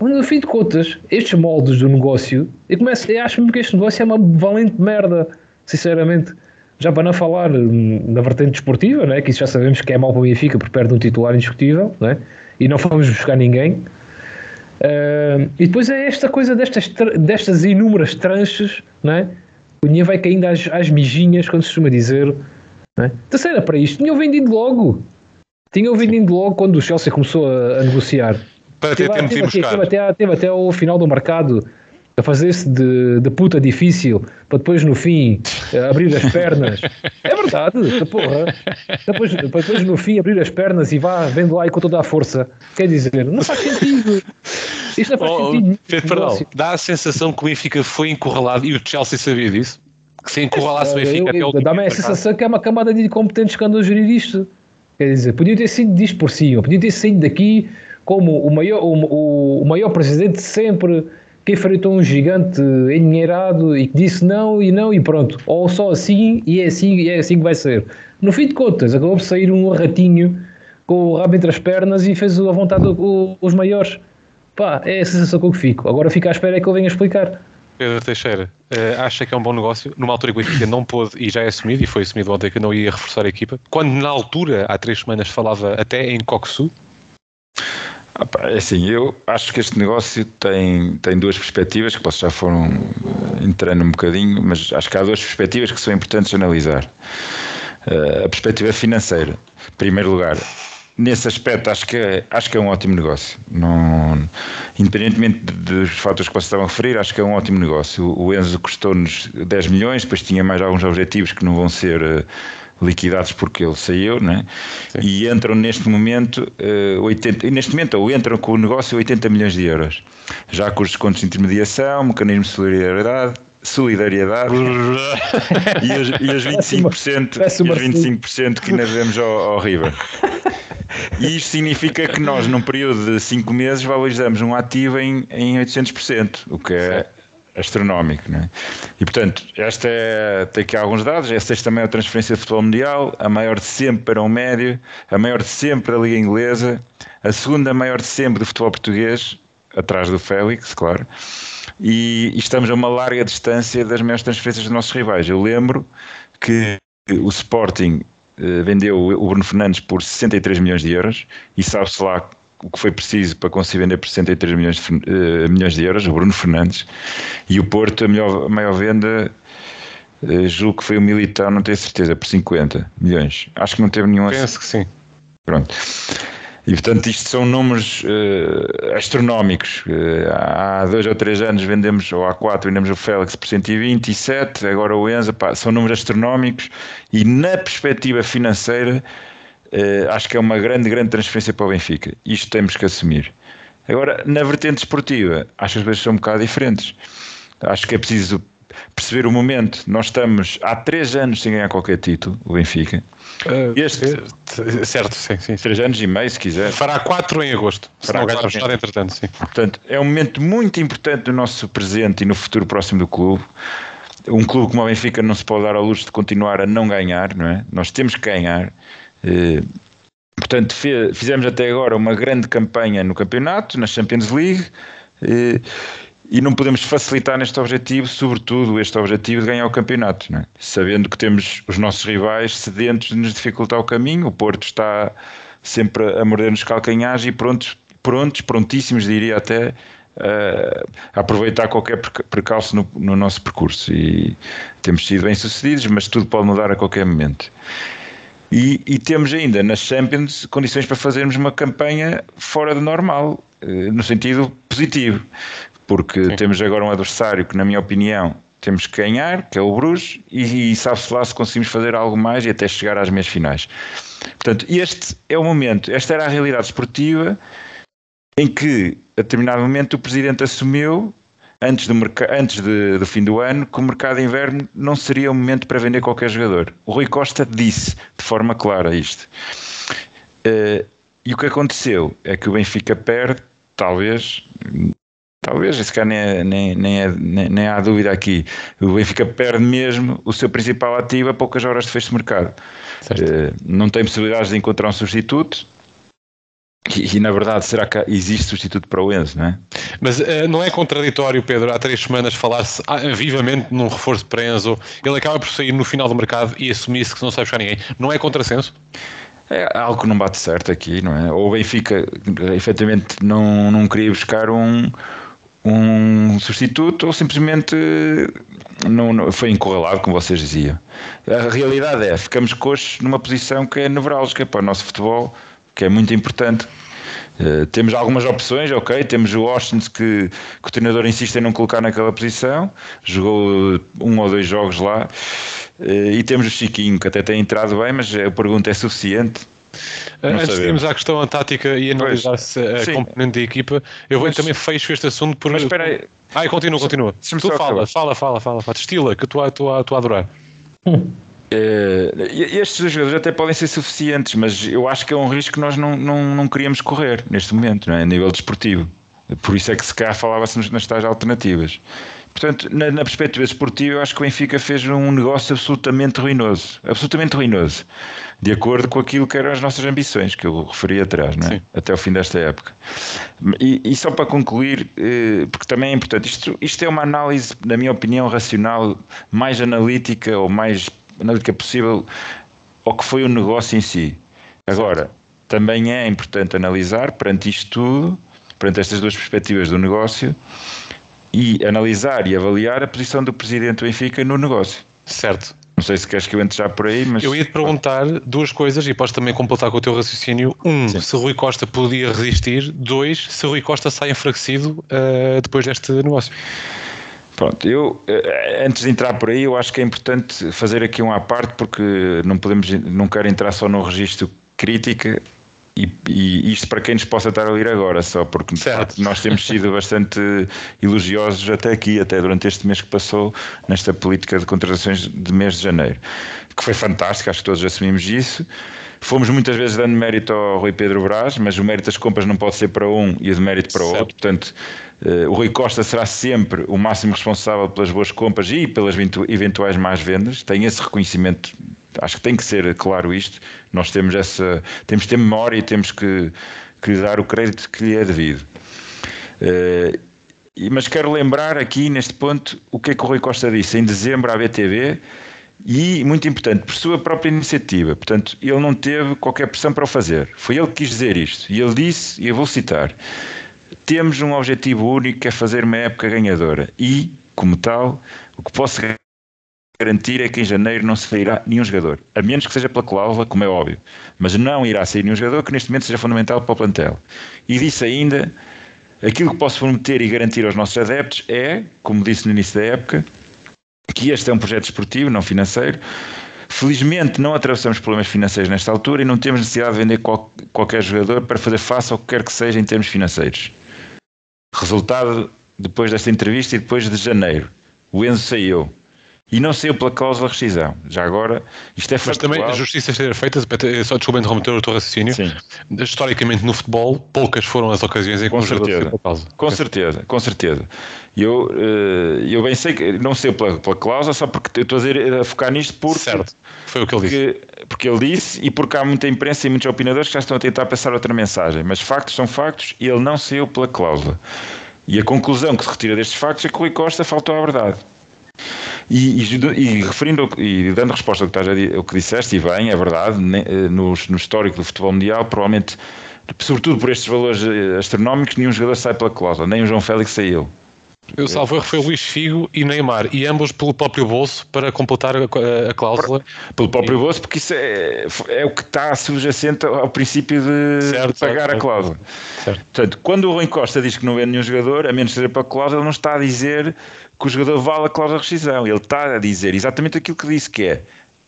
Speaker 3: no fim de contas, estes moldes do negócio, eu, começo, eu acho que este negócio é uma valente merda, sinceramente. Já para não falar hum, na vertente desportiva, né, que isso já sabemos que é mal para o Benfica porque perde um titular indiscutível, né, e não vamos buscar ninguém. Uh, e depois é esta coisa destas, destas inúmeras tranches, né, o dinheiro vai caindo às, às mijinhas, quando se costuma dizer. Né. Era para isto, tinham vendido logo. Tinham vendido logo quando o Chelsea começou a, a negociar
Speaker 1: para ter tempo de ir
Speaker 3: buscar. Teve até, teve até o final do mercado a fazer-se de, de puta difícil para depois no fim eh, abrir as pernas. é verdade, porra. Depois, depois no fim abrir as pernas e vá vendo lá e com toda a força. Quer dizer, não faz sentido. Isto não faz oh, sentido.
Speaker 1: Perdão, dá a sensação que o Benfica foi encurralado e o Chelsea sabia disso. Que se encurralasse o Benfica até o
Speaker 3: Dá-me a sensação que é uma camada de incompetentes que andam a gerir isto. Quer dizer, podia ter sido disto por cima, podia ter saído daqui como o maior, o, o maior presidente sempre que enfrentou um gigante endinheirado e que disse não e não e pronto. Ou só assim e é assim e é assim que vai ser. No fim de contas, acabou por sair um ratinho com o rabo entre as pernas e fez a vontade dos maiores. Pá, é a sensação com que fico. Agora fica à espera é que ele venha explicar.
Speaker 1: Pedro Teixeira, uh, acha que é um bom negócio? Numa altura que o Benfica não pôde, e já é assumido, e foi assumido ontem que não ia reforçar a equipa, quando na altura, há três semanas, falava até em Coxu,
Speaker 2: é assim, eu acho que este negócio tem, tem duas perspectivas que vocês já foram entrando um bocadinho, mas acho que há duas perspectivas que são importantes analisar. Uh, a perspectiva financeira, em primeiro lugar, nesse aspecto acho que é, acho que é um ótimo negócio. Não, independentemente dos fatores que vocês estavam a referir, acho que é um ótimo negócio. O Enzo custou-nos 10 milhões, depois tinha mais alguns objetivos que não vão ser uh, liquidados porque ele saiu, né? e entram neste momento, uh, eh, 80, neste momento, ou entram com o negócio 80 milhões de euros, já com os descontos de intermediação, mecanismo de solidariedade, solidariedade e, os, e os 25%, e os 25 que ainda devemos ao, ao River. E isto significa que nós, num período de 5 meses, valorizamos um ativo em, em 800%, o que é astronómico. Né? E portanto, esta é, tem aqui alguns dados. Esta também é a transferência de futebol mundial, a maior de sempre para um médio, a maior de sempre da Liga Inglesa, a segunda maior de sempre do futebol português, atrás do Félix, claro. E, e estamos a uma larga distância das maiores transferências dos nossos rivais. Eu lembro que o Sporting eh, vendeu o Bruno Fernandes por 63 milhões de euros e sabe-se lá o que foi preciso para conseguir vender por 63 milhões de, uh, milhões de euros, o Bruno Fernandes, e o Porto, a, melhor, a maior venda, uh, julgo que foi o Militar, não tenho certeza, por 50 milhões. Acho que não teve nenhum.
Speaker 1: Penso que sim.
Speaker 2: Pronto. E portanto, isto são números uh, astronómicos. Uh, há dois ou três anos vendemos, ou há quatro, vendemos o Félix por 127, agora o Enza, pá, são números astronómicos e na perspectiva financeira Uh, acho que é uma grande, grande transferência para o Benfica. Isto temos que assumir. Agora, na vertente esportiva, acho que as coisas são um bocado diferentes. Acho que é preciso perceber o momento. Nós estamos há três anos sem ganhar qualquer título, o Benfica.
Speaker 1: Uh, este, é, certo, sim, sim.
Speaker 2: Três anos e meio, se quiser.
Speaker 1: Fará quatro em agosto. Fará se não quatro em... entretanto, sim.
Speaker 2: Portanto, é um momento muito importante do nosso presente e no futuro próximo do clube. Um clube como o Benfica não se pode dar ao luxo de continuar a não ganhar, não é? Nós temos que ganhar. Eh, Portanto, fizemos até agora uma grande campanha no campeonato, na Champions League, e, e não podemos facilitar neste objetivo, sobretudo este objetivo de ganhar o campeonato, é? sabendo que temos os nossos rivais sedentos de nos dificultar o caminho. O Porto está sempre a morder nos calcanhares e prontos, prontos prontíssimos, diria até, a aproveitar qualquer percalço no, no nosso percurso. E temos sido bem-sucedidos, mas tudo pode mudar a qualquer momento. E, e, temos ainda nas Champions condições para fazermos uma campanha fora do normal, eh, no sentido positivo, porque Sim. temos agora um adversário que, na minha opinião, temos que ganhar, que é o Bruges, e, e sabe-se lá se conseguimos fazer algo mais e até chegar às meias finais. Portanto, este é o momento, esta era a realidade esportiva em que, a determinado momento, o Presidente assumiu antes, do, antes de, do fim do ano que o mercado de inverno não seria o momento para vender qualquer jogador. O Rui Costa disse de forma clara isto. Uh, e o que aconteceu é que o Benfica perde, talvez, talvez, esse cara nem, é, nem, nem, é, nem, nem, há dúvida aqui, o Benfica perde mesmo o seu principal ativo a poucas horas de fecho de mercado. Uh, não tem possibilidades de encontrar um substituto, e, e, na verdade, será que existe substituto para o Enzo, não é?
Speaker 1: Mas uh, não é contraditório, Pedro, há três semanas falar-se ah, vivamente num reforço para Enzo, ele acaba por sair no final do mercado e assumir-se que não sabe buscar ninguém. Não é contrassenso?
Speaker 2: É algo que não bate certo aqui, não é? Ou o Benfica efetivamente não, não queria buscar um, um substituto ou simplesmente não, não, foi encurralado, como vocês diziam. A realidade é, ficamos coxos numa posição que é nevrálgica para o nosso futebol que é muito importante. Uh, temos algumas opções, ok. Temos o Austin que, que, o treinador insiste em não colocar naquela posição, jogou um ou dois jogos lá. Uh, e temos o Chiquinho que até tem entrado bem, mas a pergunta é suficiente.
Speaker 1: Não Antes de irmos à questão tática e analisar-se a sim. componente da equipa, eu mas, também fecho este assunto por.
Speaker 2: Mas espera aí.
Speaker 1: Ai, continua, continua. Tu fala, fala, fala, fala, fala. Destila, que tu a, tu a, tu a adorar. Hum.
Speaker 2: Uh, estes jogadores até podem ser suficientes, mas eu acho que é um risco que nós não, não, não queríamos correr neste momento, não é? a nível desportivo. Por isso é que se calhar falava-se nas tais alternativas. Portanto, na, na, perspectiva esportiva, eu acho que o Benfica fez um negócio absolutamente ruinoso. Absolutamente ruinoso. De acordo com aquilo que eram as nossas ambições, que eu referi atrás, não é? até o fim desta época. E, e, só para concluir, eh, porque também é importante, isto, isto é uma análise, na minha opinião, racional, mais analítica ou mais analítica possível ao que foi o negócio em si. Agora, também é importante analisar perante isto tudo, perante estas duas perspectivas do negócio, e analisar e avaliar a posição do presidente do Benfica no negócio.
Speaker 1: Certo.
Speaker 2: Não sei se queres que eu entre já por aí, mas.
Speaker 1: Eu ia te perguntar duas coisas e podes também completar com o teu raciocínio. Um, Sim. se Rui Costa podia resistir. Dois, se Rui Costa sai enfraquecido uh, depois deste negócio.
Speaker 2: Pronto, eu eh, antes de entrar por aí, eu acho que é importante fazer aqui um à parte, porque não podemos, não quero entrar só no registro crítica e, e, isto para quem nos possa estar a ouvir agora, só porque facto, nós temos sido bastante elogiosos até aqui, até durante este mês que passou, nesta política de contratações de mês de janeiro, que foi fantástico, acho que todos assumimos isso. Fomos muitas vezes dando mérito ao Rui Pedro Brás, mas o mérito das compras não pode ser para um e o de mérito para o certo. outro. Portanto, uh, o Rui Costa será sempre o máximo responsável pelas boas compras e pelas eventuais más vendas. Tem esse reconhecimento, acho que tem que ser claro isto. Nós temos essa, temos que ter memória e temos que, que dar o crédito que lhe é devido. Uh, mas quero lembrar aqui neste ponto o que é que o Rui Costa disse em dezembro à BTV e, muito importante, por sua própria iniciativa. Portanto, ele não teve qualquer pressão para o fazer. Foi ele que quis dizer isto. E ele disse, e eu vou citar: temos um objetivo único que é fazer uma época ganhadora. E, como tal, o que posso garantir é que em janeiro não sairá nenhum jogador, a menos que seja pela cláusula, como é óbvio. Mas não irá sair nenhum jogador que neste momento seja fundamental para o plantel. E disse ainda: aquilo que posso prometer e garantir aos nossos adeptos é, como disse no início da época, que este é um projeto esportivo, não financeiro. Felizmente não atravessamos problemas financeiros nesta altura e não temos necessidade de vender qual, qualquer jogador para fazer face ao que quer que seja em termos financeiros. Resultado depois desta entrevista e depois de janeiro. O Enzo saiu. E não saiu pela cláusula de rescisão. Já agora, isto é
Speaker 1: Mas também a justiça ser feita, só desculpa interromper o teu raciocínio, Sim. historicamente no futebol, poucas foram as ocasiões em que
Speaker 2: com certeza, Com okay. certeza, com certeza. Eu, eh, eu bem sei que não sei pela, pela cláusula, só porque eu estou a, dizer, a focar nisto porque.
Speaker 1: Certo, foi o que ele
Speaker 2: porque,
Speaker 1: disse.
Speaker 2: Porque ele disse e porque há muita imprensa e muitos opinadores que já estão a tentar passar outra mensagem. Mas factos são factos e ele não saiu pela cláusula. E a conclusão que se retira destes factos é que o Rui Costa faltou à verdade. E, e, e, referindo e dando resposta ao que, estás ao que disseste, e bem, é verdade, eh, no, no histórico do futebol mundial, provavelmente, sobretudo por estes valores eh, astronómicos, nenhum jogador sai pela cláusula, nem o João Félix saiu.
Speaker 1: Eu salvo erro foi Luís Figo e Neymar, e ambos pelo próprio bolso para completar a, a cláusula.
Speaker 2: Pelo próprio bolso, porque isso é, é o que está subjacente ao princípio de, certo, de pagar certo, a cláusula. Certo. Portanto, quando o Rui Costa diz que não vende nenhum jogador, a menos que seja para a cláusula, ele não está a dizer que o jogador vale a cláusula de rescisão. Ele está a dizer exatamente aquilo que disse que é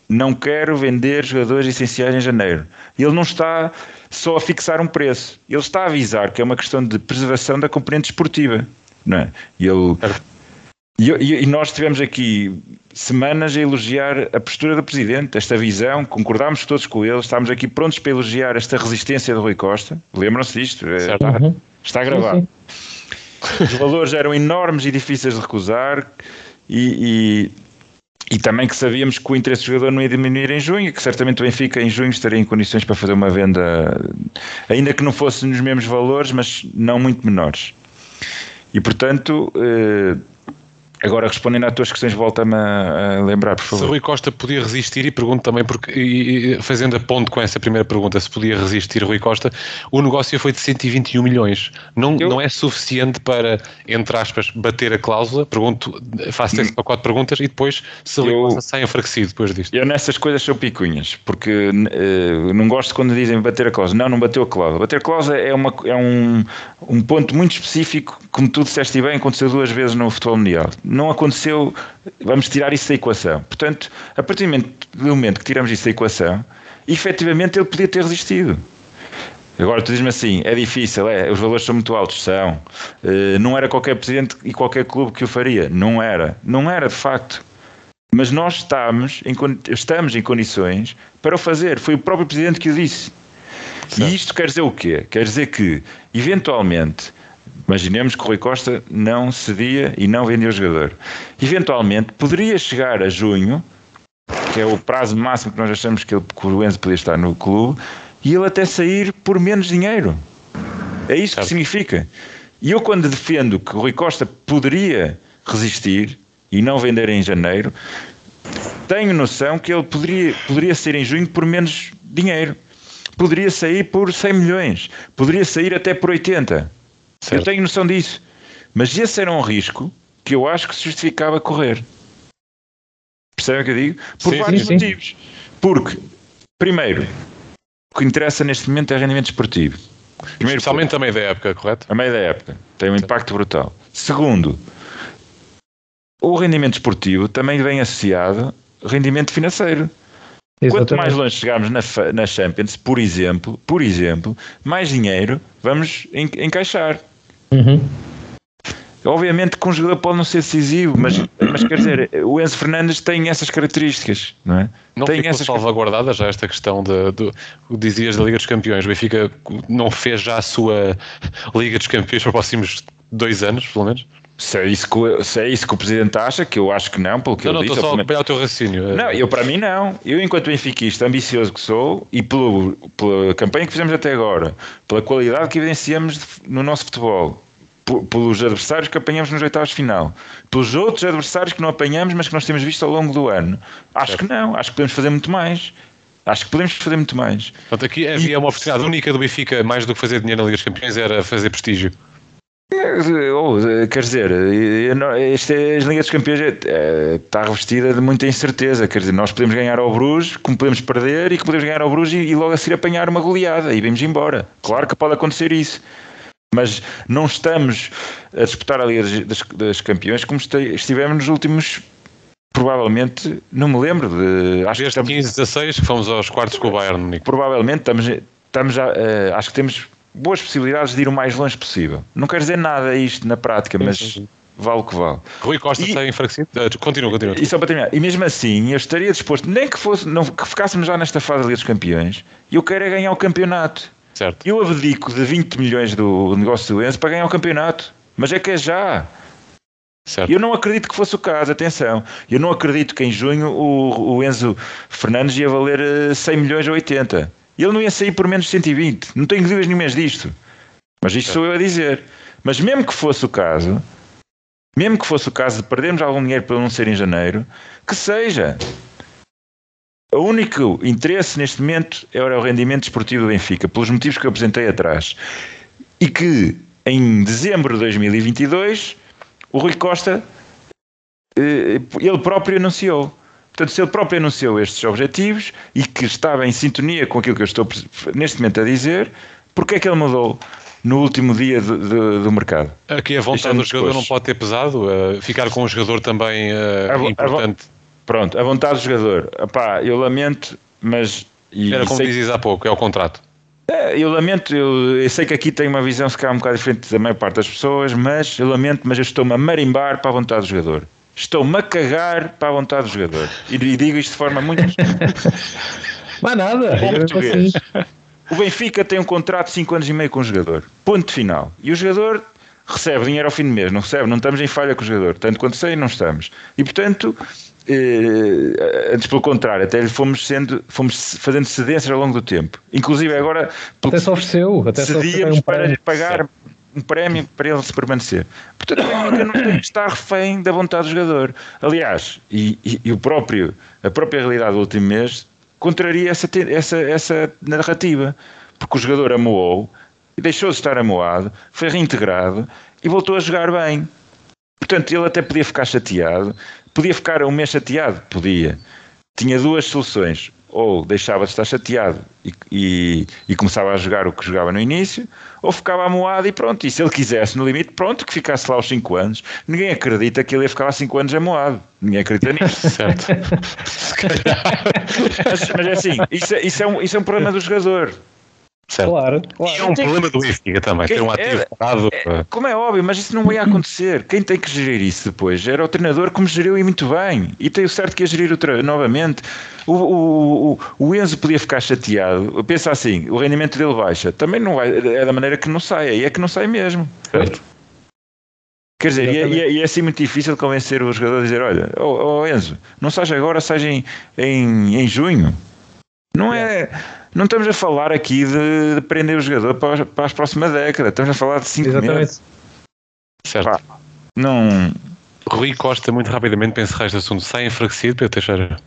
Speaker 2: não quero vender jogadores essenciais em janeiro. Ele não está só a fixar um preço, ele está a avisar que é uma questão de preservação da componente esportiva não é? E ele. E, e, nós tivemos aqui semanas a elogiar a postura do Presidente, esta visão, concordámos todos com ele, estávamos aqui prontos para elogiar esta resistência de Rui Costa. Lembram-se disto? É, está, uhum. está gravado. Sim, sim. Os valores eram enormes e difíceis de recusar e, e, e, também que sabíamos que o interesse do jogador não ia diminuir em junho, que certamente o Benfica em junho estaria em condições para fazer uma venda, ainda que não fosse nos mesmos valores, mas não muito menores. E portanto, eh, Agora, respondendo às tuas questões, volta-me a, lembrar, por favor.
Speaker 1: Se Rui Costa podia resistir, e pergunto também, porque, e, fazendo a ponto com essa primeira pergunta, se podia resistir Rui Costa, o negócio foi de 121 milhões. Não, Eu... não é suficiente para, entre aspas, bater a cláusula? Pergunto, faço três para quatro perguntas e depois se Rui Eu... Costa sai enfraquecido depois disto.
Speaker 2: Eu nessas coisas sou picunhas, porque uh, não gosto quando dizem bater a cláusula. Não, não bateu a cláusula. Bater a cláusula é, uma, é um, um ponto muito específico, como tu disseste bem, aconteceu duas vezes no futebol mundial não aconteceu, vamos tirar isso da equação. Portanto, a partir do momento, do momento que tiramos isso da equação, efetivamente ele podia ter resistido. Agora tu dizes-me assim, é difícil, é, os valores são muito altos, são. Uh, não era qualquer presidente e qualquer clube que o faria. Não era. Não era de facto. Mas nós estamos em, estamos em condições para o fazer. Foi o próprio presidente que o disse. Certo. E isto quer dizer o quê? Quer dizer que, eventualmente, Imaginemos que o Rui Costa não cedia e não vendia o jogador. Eventualmente, poderia chegar a junho, que é o prazo máximo que nós achamos que, ele, que o Enzo podia estar no clube, e ele até sair por menos dinheiro. É isso que significa. E eu, quando defendo que o Rui Costa poderia resistir e não vender em janeiro, tenho noção que ele poderia, poderia sair em junho por menos dinheiro. Poderia sair por 100 milhões. Poderia sair até por 80. Certo. Eu tenho noção disso. Mas esse era um risco que eu acho que se justificava correr. Percebem o que eu digo? Por sim, vários sim, motivos. Sim. Porque, primeiro, o que interessa neste momento é rendimento esportivo.
Speaker 1: Primeiro, Especialmente a meio da época, correto?
Speaker 2: A meio da época. Tem um impacto brutal. Segundo, o rendimento esportivo também vem associado rendimento financeiro. Exatamente. Quanto mais longe chegarmos na, na Champions, por exemplo, por exemplo, mais dinheiro vamos encaixar. Uhum. Obviamente que um jogador pode não ser decisivo, mas, mas quer dizer, o Enzo Fernandes tem essas características, não é?
Speaker 1: Não
Speaker 2: tem
Speaker 1: ficou essas salvaguardada já esta questão de, de, de, dizias da Liga dos Campeões. O Benfica não fez já a sua Liga dos Campeões para os próximos dois anos, pelo menos?
Speaker 2: Se é, isso que, se é isso que o Presidente acha, que eu acho que não, pelo que
Speaker 1: não,
Speaker 2: ele
Speaker 1: não,
Speaker 2: disse...
Speaker 1: Não, estou só a acompanhar o teu raciocínio.
Speaker 2: Não, eu para mim não. Eu, enquanto benfiquista, ambicioso que sou, e pelo, pela campanha que fizemos até agora, pela qualidade que evidenciamos no nosso futebol, pelos adversários que apanhamos nos oitavos de final, pelos outros adversários que não apanhamos, mas que nós temos visto ao longo do ano, acho certo. que não. Acho que podemos fazer muito mais. Acho que podemos fazer muito mais.
Speaker 1: Portanto, aqui havia e... uma oportunidade única do Benfica, mais do que fazer dinheiro na Liga dos Campeões, era fazer prestígio.
Speaker 2: Oh, quer dizer, esta as Liga dos Campeões é, está revestida de muita incerteza. Quer dizer, nós podemos ganhar ao Bruges, como podemos perder, e que podemos ganhar ao Bruges e, e logo a seguir apanhar uma goleada e vamos embora. Claro que pode acontecer isso, mas não estamos a disputar a Liga das, das Campeões como estivemos nos últimos provavelmente, não me lembro de.
Speaker 1: Acho Desde que estamos, 15, 16 que fomos aos quartos com o Bayern. Nico.
Speaker 2: Provavelmente estamos, estamos a, uh, acho que temos boas possibilidades de ir o mais longe possível. Não quer dizer nada isto na prática, mas, vale o que vale.
Speaker 1: Rui Costa e, está enfraquecido? Uh, continua, continua.
Speaker 2: E só para terminar, e mesmo assim, eu estaria disposto, nem que, fosse, não, que ficássemos já nesta fase ali dos campeões, e eu quero é ganhar o campeonato.
Speaker 1: Certo.
Speaker 2: Eu abdico de 20 milhões do negócio do Enzo para ganhar o campeonato. Mas é que é já. Certo. Eu não acredito que fosse o caso, atenção. Eu não acredito que em junho o, o Enzo Fernandes ia valer 100 eh, milhões ou 80. Ele não ia sair por menos de 120. Não tenho dúvidas nenhumas disto. Mas isto sou eu a dizer. Mas mesmo que fosse o caso, mesmo que fosse o caso de perdermos algum dinheiro para não ser em janeiro, que seja. O único interesse neste momento era o rendimento esportivo do Benfica, pelos motivos que eu apresentei atrás. E que em dezembro de 2022 o Rui Costa eh, ele próprio anunciou. Portanto, se ele próprio anunciou estes objetivos e que estava em sintonia com aquilo que eu estou neste momento a dizer, porque é que ele mudou no último dia do, do, do mercado?
Speaker 1: Aqui a vontade do jogador depois. não pode ter pesado, uh, ficar com um jogador também uh, importante. A,
Speaker 2: Pronto, a vontade do jogador. Epá, eu lamento, mas.
Speaker 1: Era como dizes há pouco, é o contrato.
Speaker 2: É, eu lamento, eu, eu, sei que aqui tem uma visão se calhar um bocado diferente da maior parte das pessoas, mas eu lamento, mas eu estou-me a marimbar para a vontade do jogador. Estou-me a cagar para a vontade do jogador. E, e digo isto de forma muito.
Speaker 3: Mas nada.
Speaker 2: Português. O Benfica tem um contrato de 5 anos e meio com o jogador. Ponto final. E o jogador recebe dinheiro ao fim do mês, não recebe, não estamos em falha com o jogador. Tanto quanto sei, não estamos. E portanto, eh, antes pelo contrário, até lhe fomos sendo, fomos fazendo cedências ao longo do tempo. Inclusive agora
Speaker 3: até se ofereceu, até
Speaker 2: cedíamos um para pagar um prémio para ele se permanecer. Portanto, eu não tenho que estar refém da vontade do jogador. Aliás, e, e, e, o próprio, a própria realidade do último mês contraria essa, essa, essa narrativa, porque o jogador amoou e deixou de estar amoado, foi reintegrado e voltou a jogar bem. Portanto, ele até podia ficar chateado, Podia ficar um mês chateado? Podia. Tinha duas soluções. Ou deixava de estar chateado e, e, e, começava a jogar o que jogava no início, ou ficava amoado e pronto. E se ele quisesse, no limite, pronto, que ficasse lá aos 5 anos. Ninguém acredita que ele ia ficar lá 5 anos amoado. Ninguém acredita nisso. certo. mas, mas é assim, isso, é, isso, é um, isso é um problema do jogador.
Speaker 3: Certo. Claro, claro.
Speaker 1: E é um problema do Benfica também, ter um ativo é, parado.
Speaker 2: É, como é óbvio, mas isso não ia acontecer. Quem tem que gerir isso depois era o treinador, como geriu e muito bem. E tenho certo que ia gerir o novamente. O, o, o, o, Enzo podia ficar chateado. Pensa assim, o rendimento dele baixa. Também não vai, é da maneira que não sai. Aí é que não sai mesmo. Certo. Quer dizer, e é, e, é, e é, assim muito difícil convencer o jogador a dizer: olha, oh, oh Enzo, não sai agora, sai em, em, em junho. Não é. Não estamos a falar aqui de, de prender o jogador para, para as próximas décadas, estamos a falar de 5 meses.
Speaker 1: Certo. Pá,
Speaker 2: não.
Speaker 1: Rui Costa, muito rapidamente, para encerrar este assunto, sai enfraquecido, Pedro Teixeira?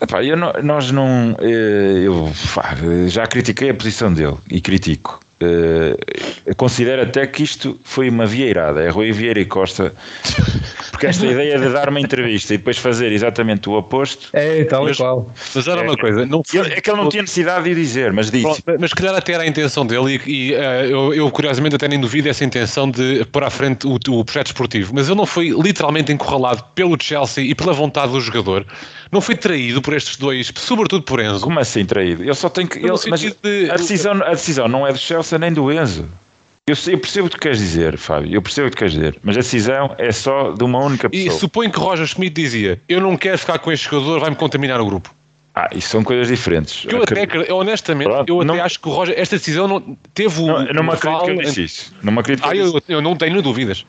Speaker 2: Epá, eu não, nós não. Eh, eu já critiquei a posição dele e critico. Uh, considero até que isto foi uma vieirada. É Rui Vieira e Costa, porque esta ideia de dar uma entrevista e depois fazer exatamente o oposto.
Speaker 3: É, tal mas, e qual.
Speaker 1: Mas era é, uma coisa. Não
Speaker 2: foi, é que ele não tinha necessidade de dizer, mas disse. Pronto,
Speaker 1: mas calhar até era a intenção dele, e, e uh, eu, eu, curiosamente até nem duvido essa intenção de pôr à frente o, o projeto esportivo. Mas ele não foi literalmente encurralado pelo Chelsea e pela vontade do jogador. Não foi traído por estes dois, sobretudo por Enzo.
Speaker 2: Como assim traído? Ele só tem que. Ele, mas de, a, decisão, a decisão não é do Chelsea nem do Enzo. Eu, eu, percebo o que tu queres dizer, Fábio, eu percebo o que tu queres dizer, mas a decisão é só de uma única pessoa.
Speaker 1: E suponho que Roger Schmidt dizia: Eu não quero ficar com este jogador, vai-me contaminar o grupo.
Speaker 2: Ah, isso são coisas diferentes.
Speaker 1: Eu até, honestamente, Pronto, eu até não, acho que o Roger, esta decisão não teve o.
Speaker 2: Não, não me acredito que eu disse isso. Não me acredito
Speaker 1: ah, eu, eu, não tenho dúvidas.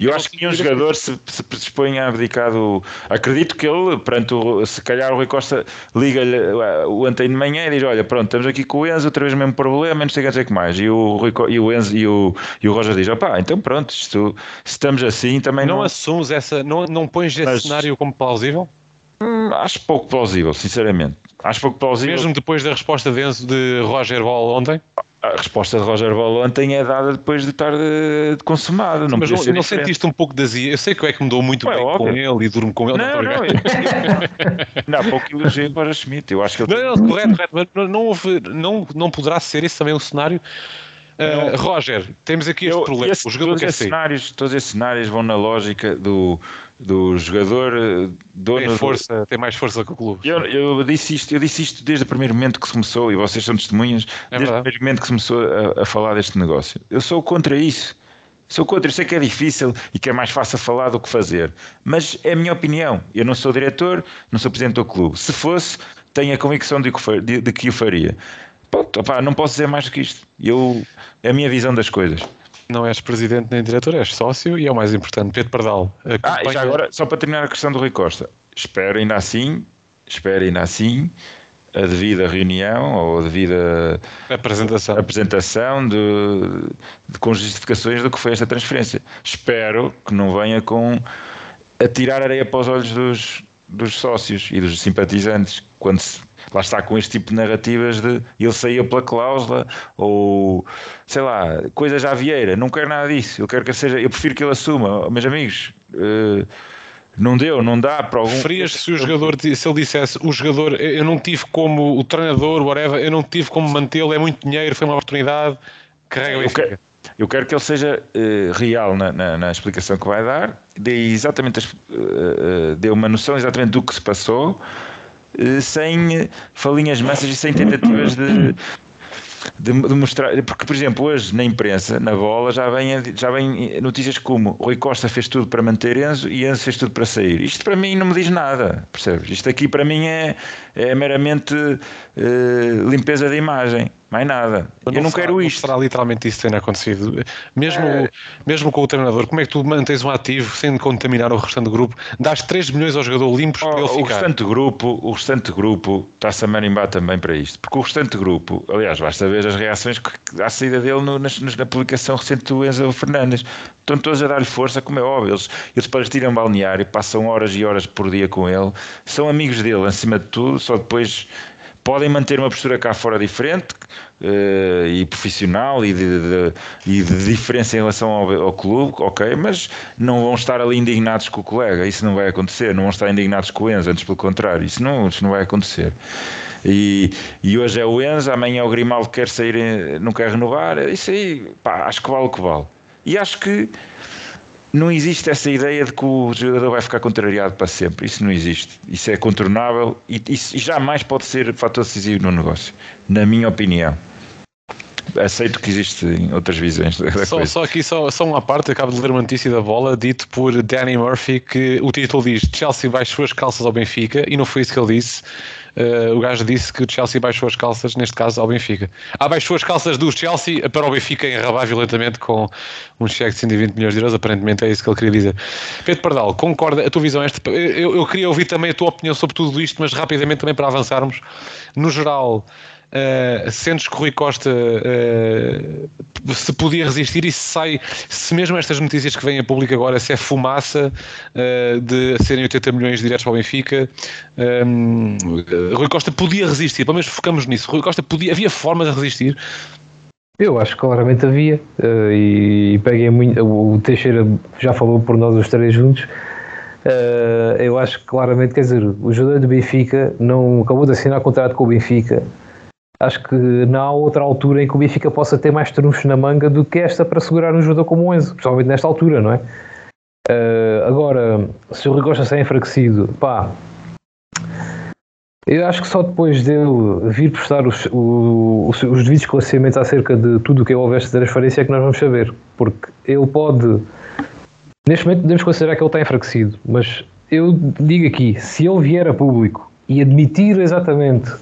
Speaker 2: E eu acho que nenhum jogador se, se predispõe a abdicar do. Acredito que ele, perante o, se calhar o Rui Costa liga-lhe uh, o ontem de manhã e diz: Olha, pronto, estamos aqui com o Enzo, outra vez o mesmo problema, não sei o que mais. E o, Rui, e o Enzo e o, e o Roger diz: Opá, então pronto, isto, se estamos assim também
Speaker 1: não.
Speaker 2: Não
Speaker 1: assumes essa. Não, não pões esse Mas, cenário como plausível?
Speaker 2: Hum, acho pouco plausível, sinceramente. Acho pouco plausível.
Speaker 1: Mesmo depois da resposta de, Enzo, de Roger Ball ontem?
Speaker 2: A resposta de Roger Ball ontem é dada depois de estar de, de consumado. Não
Speaker 1: Mas não, não sentiste um pouco de azia? Eu sei que é que mudou muito Ué, bem óbvio. com ele e durmo com ele.
Speaker 2: Não, não, não, eu, não há pouco elogio para Schmidt. Eu acho que
Speaker 1: ele... Não, não, correto, correto, mas não, houve, não, não poderá ser esse também o cenário Uh, Roger, temos aqui este eu, problema. Esse, o jogador
Speaker 2: todos, esses cenários, todos esses cenários vão na lógica do, do jogador eh, dono
Speaker 1: tem, força, do... tem mais força que o clube.
Speaker 2: Eu, eu, disse isto, eu disse isto desde o primeiro momento que se começou, e vocês são testemunhas, é desde verdade. o primeiro momento que se começou a, a, falar deste negócio. Eu sou contra isso. Sou contra, eu sei que é difícil e que é mais fácil falar do que fazer, mas é a minha opinião. Eu não sou diretor, não sou presidente do clube. Se fosse, tenho a convicção de que, de, de que o faria. Pronto, não posso dizer mais do que isto. Eu, é a minha visão das coisas.
Speaker 1: Não és presidente nem diretor, és sócio e é o mais importante. Pedro Pardal.
Speaker 2: Ah, e já agora, só para terminar a questão do Rui Costa. Espero ainda assim, espero ainda assim a devida reunião ou a devida
Speaker 1: apresentação,
Speaker 2: apresentação de, de, com justificações do que foi esta transferência. Espero que não venha com a tirar areia para os olhos dos, dos sócios e dos simpatizantes quando se, lá está com este tipo de narrativas de ele saía pela cláusula ou sei lá, coisa já vieira, não quero nada disso, eu quero que seja, eu prefiro que ele assuma, meus amigos. Uh, não deu, não dá para algum.
Speaker 1: Preferias se o jogador, se ele dissesse o jogador, eu não tive como o treinador, whatever, eu não tive como mantê-lo, é muito dinheiro, foi uma oportunidade, carrega o
Speaker 2: quero, eu quero que ele seja uh, real na, na, na, explicação que vai dar, dê exatamente as, uh, dê uma noção exatamente do que se passou, sem falinhas massas e sem tentativas de de, de, mostrar, porque por exemplo hoje na imprensa, na bola, já vem, já vem notícias como Rui Costa fez tudo para manter Enzo e Enzo fez tudo para sair. Isto para mim não me diz nada, percebes? Isto aqui para mim é, é meramente limpeza de imagem mais nada. Eu, eu não, será, quero isto.
Speaker 1: Será literalmente isso ter acontecido. Mesmo, é... mesmo com o treinador, como é que tu mantens um ativo sem contaminar o restante do grupo? Dás 3 milhões ao jogador limpos oh, para ele ficar.
Speaker 2: O restante grupo, o restante grupo está-se a marimbar também para isto. Porque o restante grupo, aliás, basta ver as reações à saída dele no, na, na, publicação recente do Enzo Fernandes. Estão todos a dar-lhe força, como é óbvio. Eles, eles para tiram balneário, passam horas e horas por dia com ele, são amigos dele, acima de tudo, só depois podem manter uma postura cá fora diferente uh, e profissional e de, de, e de, diferença em relação ao, ao, clube, ok, mas não vão estar ali indignados com o colega, isso não vai acontecer, não vão estar indignados com o Enzo, antes pelo contrário, isso não, isso não vai acontecer. E, e hoje é o Enzo, amanhã é o Grimaldo quer sair, não quer renovar, isso aí, pá, acho que vale o que vale. E acho que não existe essa ideia de que o jogador vai ficar contrariado para sempre. Isso não existe. Isso é contornável e, isso jamais pode ser fator decisivo no negócio, na minha opinião. Aceito que existem outras visões
Speaker 1: só. Só aqui, só, só uma parte, acabo de ler uma notícia da bola, dito por Danny Murphy, que o título diz Chelsea baixou as calças ao Benfica, e não foi isso que ele disse. Uh, o gajo disse que o Chelsea baixou as calças, neste caso, ao Benfica. Ah, baixou as calças do Chelsea para o Benfica enrabar violentamente com um cheque de 120 milhões de euros. Aparentemente é isso que ele queria dizer. Pedro Pardal, concorda? A tua visão é esta? Eu, eu queria ouvir também a tua opinião sobre tudo isto, mas rapidamente também para avançarmos. No geral, Uh, sentes que Rui Costa uh, se podia resistir e se sai, se mesmo estas notícias que vêm a público agora, se é fumaça uh, de serem 80 milhões diretos para o Benfica, um, Rui Costa podia resistir, pelo menos focamos nisso. Rui Costa podia, havia formas de resistir.
Speaker 3: Eu acho que claramente havia, e, e peguei muito. O Teixeira já falou por nós os três juntos. eu acho que claramente, quer dizer, o jogador do Benfica não acabou de assinar contrato com o Benfica acho que não há outra altura em que o Benfica possa ter mais trunfos na manga do que esta para segurar um jogador como o Enzo, principalmente nesta altura, não é? Uh, agora, se o Rui Costa está enfraquecido, pá, eu acho que só depois dele vir prestar os, os, os devidos esclarecimentos acerca de tudo o que envolve esta transferência é que nós vamos saber, porque ele pode, neste momento podemos considerar que ele está enfraquecido, mas eu digo aqui, se ele vier a público e admitir exatamente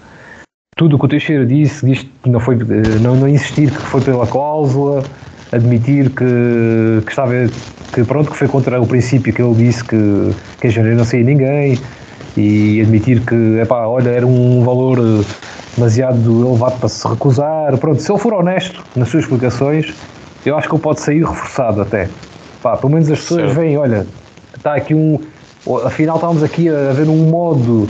Speaker 3: tudo o que o Teixeira disse, diz que não, foi, eh, não, não insistir que foi pela cláusula, admitir que, que estava que pronto que foi contra o princípio que ele disse que, que em janeiro não saía ninguém e admitir que epá, olha, era um valor eh, demasiado elevado para se recusar. Pronto, se ele for honesto nas suas explicações, eu acho que ele pode sair reforçado até. Pá, pelo menos as pessoas veem, olha, está aqui um. Afinal estávamos aqui a ver um modo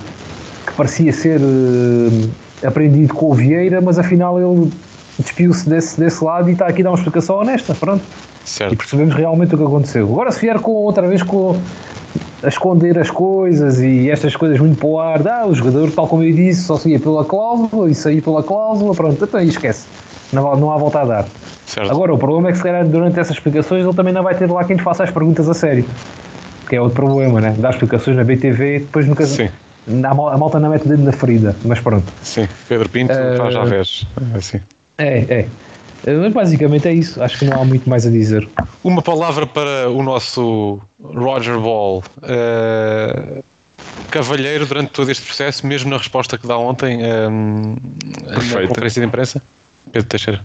Speaker 3: que parecia ser uh, aprendido com o Vieira, mas afinal ele despiu-se desse, desse lado e está aqui a dar uma explicação honesta, pronto. Certo. E percebemos realmente o que aconteceu. Agora se vier com outra vez com a esconder as coisas e estas coisas muito para o ar, ah, o jogador, tal como eu disse, só saía pela cláusula e saía pela cláusula, pronto, então esquece. Não, não há volta a dar. Certo. Agora, o problema é que se calhar durante essas explicações ele também não vai ter lá quem lhe faça as perguntas a sério. Que é outro problema, né? Dar explicações na BTV e depois nunca. Sim a malta não mete o dedo na ferida, mas pronto.
Speaker 1: Sim, Pedro Pinto uh, faz à vez. É assim.
Speaker 3: É, é. Mas basicamente é isso. Acho que não há muito mais a dizer.
Speaker 1: Uma palavra para o nosso Roger Ball. Uh, cavalheiro durante todo este processo, mesmo na resposta que dá ontem um, na conferência de imprensa? Pedro Teixeira.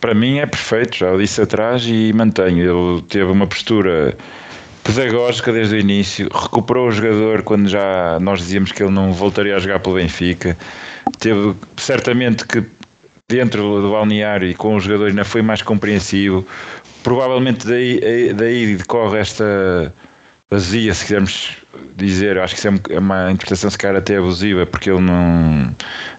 Speaker 2: Para mim é perfeito, já o disse atrás e mantenho. Ele teve uma postura pedagógica desde o início, recuperou o jogador quando já nós dizíamos que ele não voltaria a jogar pelo Benfica. Teve certamente que dentro do balneário e com os jogadores ainda foi mais compreensivo. Provavelmente daí, daí decorre esta vazia, se quisermos dizer, acho que isso é, é uma interpretação se calhar até abusiva, porque ele não,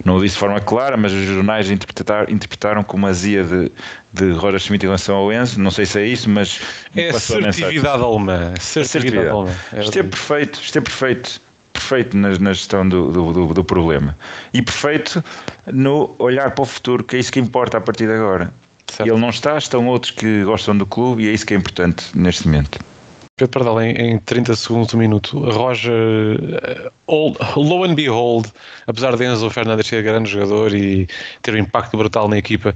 Speaker 2: não o disse de forma clara, mas os jornais interpretaram, interpretaram como azia de, de Roger Schmidt em relação ao Enzo, não sei se é isso, mas...
Speaker 1: É assertividade alemã, assertividade alemã.
Speaker 2: É isto é perfeito, isto é perfeito, perfeito na, na gestão do, do, do, do problema. E perfeito no olhar para o futuro, que é isso que importa a partir de agora. Certo. Ele não está, estão outros que gostam do clube e é isso que é importante neste momento.
Speaker 1: Pedro Pardal, em, em 30 segundos, um minuto, Roger, uh, all, low and behold, apesar de Enzo Fernandes ser grande jogador e ter um impacto brutal na equipa,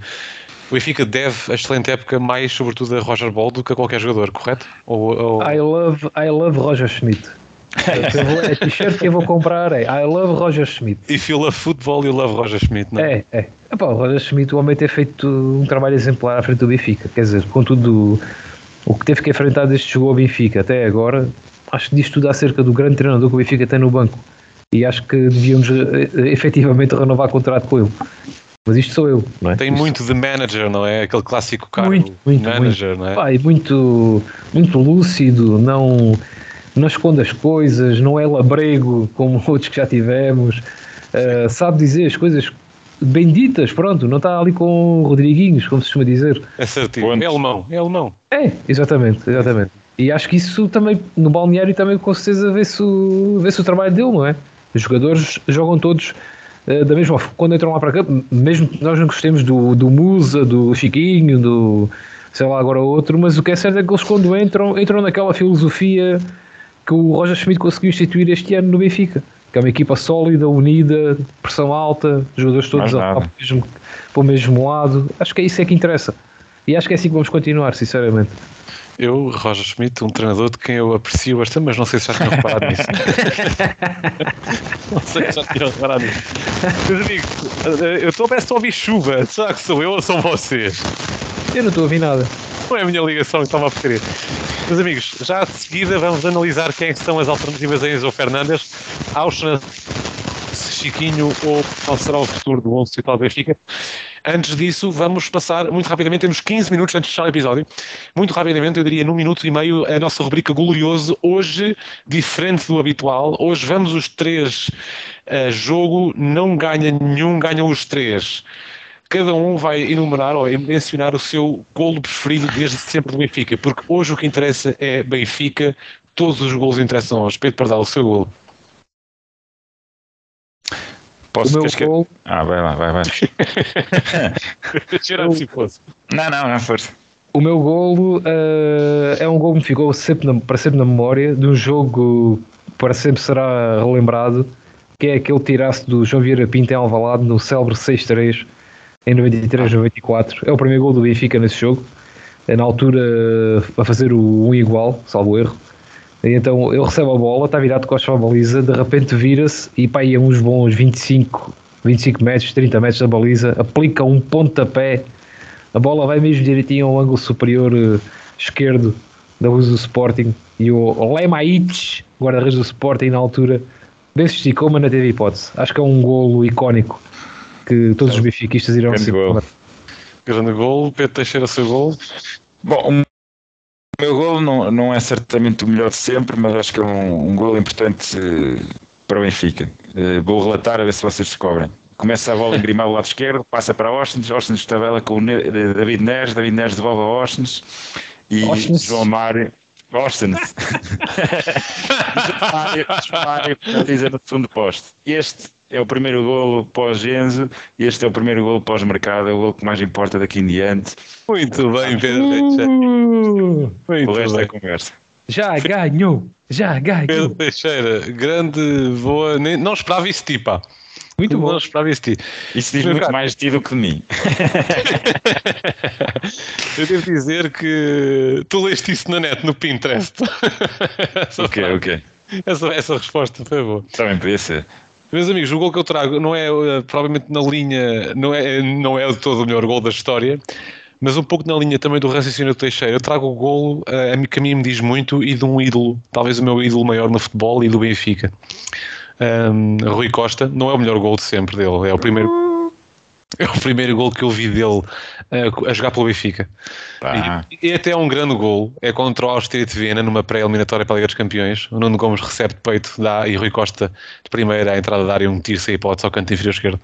Speaker 1: o Benfica deve a excelente época mais, sobretudo, a Roger Ball do que a qualquer jogador, correto?
Speaker 3: Ou, ou... I, love, I love Roger Schmidt. a t-shirt que eu vou comprar é I love Roger Schmidt.
Speaker 1: If you love football, you love Roger Schmidt, não
Speaker 3: é? É, é. Epá, o Roger Schmidt, o homem ter feito um trabalho exemplar à frente do Benfica, quer dizer, com tudo o que teve que enfrentar desde que chegou ao Benfica até agora, acho que diz tudo acerca do grande treinador que o Benfica tem no banco. E acho que devíamos eh, eh, efetivamente renovar contrato com ele. Mas isto sou eu, não é?
Speaker 1: Tem
Speaker 3: isto...
Speaker 1: muito de manager, não é? Aquele clássico cargo
Speaker 3: muito, muito,
Speaker 1: manager,
Speaker 3: muito.
Speaker 1: não é?
Speaker 3: Pai, muito, muito lúcido, não, não esconde as coisas, não é labrego como outros que já tivemos. Uh, sabe dizer as coisas benditas, pronto, não está ali com Rodriguinhos, como se costuma dizer.
Speaker 1: É certinho, é alemão, é alemão.
Speaker 3: É, exatamente, exatamente. E acho que isso também, no balneário também com certeza vê-se o, vê o trabalho dele, não é? Os jogadores jogam todos uh, da mesma forma, quando entram lá para cá, mesmo que nós não gostemos do, do Musa, do Chiquinho, do sei lá agora outro, mas o que é certo é que eles quando entram, entram naquela filosofia que o Roger Schmidt conseguiu instituir este ano no Benfica que é uma equipa sólida, unida, pressão alta, jogadores todos para o, mesmo, para o mesmo lado. Acho que é isso é que interessa. E acho que é assim que vamos continuar, sinceramente.
Speaker 1: Eu, Roger Schmidt, um treinador de quem eu aprecio bastante, mas não sei se já tinham reparado nisso. não sei se já tinham reparado nisso. Meus amigos, eu estou a ouvir chuva. Será que sou eu ou são vocês?
Speaker 3: Eu não estou a ouvir nada.
Speaker 1: Não é a minha ligação que estava a querer. Meus amigos, já de seguida vamos analisar quem é são as alternativas a Enzo Fernandes, Auschwitz, Chiquinho ou qual será o futuro do 11 e tal Benfica. Antes disso, vamos passar muito rapidamente, temos 15 minutos antes de fechar o episódio. Muito rapidamente, eu diria num minuto e meio, a nossa rubrica Glorioso. Hoje, diferente do habitual, hoje vamos os três a jogo, não ganha nenhum, ganham os três cada um vai enumerar ou mencionar o seu golo preferido desde sempre do Benfica, porque hoje o que interessa é Benfica, todos os golos interessam aos. Pedro Pardal, o seu golo.
Speaker 2: Posso o meu que... gol... Ah, vai lá, vai, vai.
Speaker 1: se fosse.
Speaker 2: Não, não, não, força.
Speaker 3: O meu golo uh, é um golo que me ficou sempre na, para sempre na memória, de um jogo para sempre será relembrado, que é aquele tiraço do João Vieira Pinto em Alvalade no célebre 6-3 em 93, 94. É o primeiro gol do Benfica nesse jogo. É na altura a fazer o um igual, salvo erro. E então ele recebe a bola, está virado de costas para a baliza, de repente vira-se e pá, ia uns bons 25, 25 metros, 30 metros da baliza, aplica um pontapé, a bola vai mesmo direitinho ao ângulo superior uh, esquerdo da luz do Sporting e o Lemaites, guarda-redes do Sporting na altura, esticou, mas não teve hipótese. Acho que é um golo icónico que todos os benfiquistas irão
Speaker 1: Grande gol. Grande gol, Pedro Teixeira seu gol.
Speaker 2: Bom, o meu gol não, não é certamente o melhor de sempre, mas acho que é um, um gol importante uh, para o Benfica. Uh, vou relatar a ver se vocês descobrem. Começa a bola a engrimar o lado esquerdo, passa para Austin, Austin tabela com o David Neres, David Neres devolve a Austin e Austin. João Mário. Austin. João Mário, dizer no segundo posto. Este é o primeiro golo pós-Enzo e este é o primeiro golo pós-mercado, é o golo que mais importa daqui em diante.
Speaker 1: Muito bem, Pedro Teixeira. Uh,
Speaker 2: Muito o resto é conversa.
Speaker 3: Já ganhou, já ganhou.
Speaker 1: Pedro Teixeira, grande, boa, não esperava isso, tipo. Muito bom, esperava isso de ti.
Speaker 2: Isso diz muito mais de ti do que de mim.
Speaker 1: Eu devo dizer que tu leste isso na net, no Pinterest.
Speaker 2: ok, ok.
Speaker 1: Essa, essa resposta foi boa.
Speaker 2: Também podia ser.
Speaker 1: Meus amigos, o gol que eu trago não é uh, provavelmente na linha, não é, não é de todo o melhor gol da história, mas um pouco na linha também do raciocínio do Teixeira. Eu trago o golo uh, a mim, que a mim me diz muito e de um ídolo, talvez o meu ídolo maior no futebol e do Benfica. Um, Rui Costa, não é o melhor gol de sempre dele, é o primeiro é o primeiro gol que eu vi dele uh, a jogar pelo Benfica. E, e, até é um grande gol. É contra o Austria de Viena, numa pré-eliminatória para a Liga dos Campeões. O Nuno Gomes recebe de peito dá, e Rui Costa de primeira à entrada da área um tiro sem hipótese ao canto inferior esquerdo.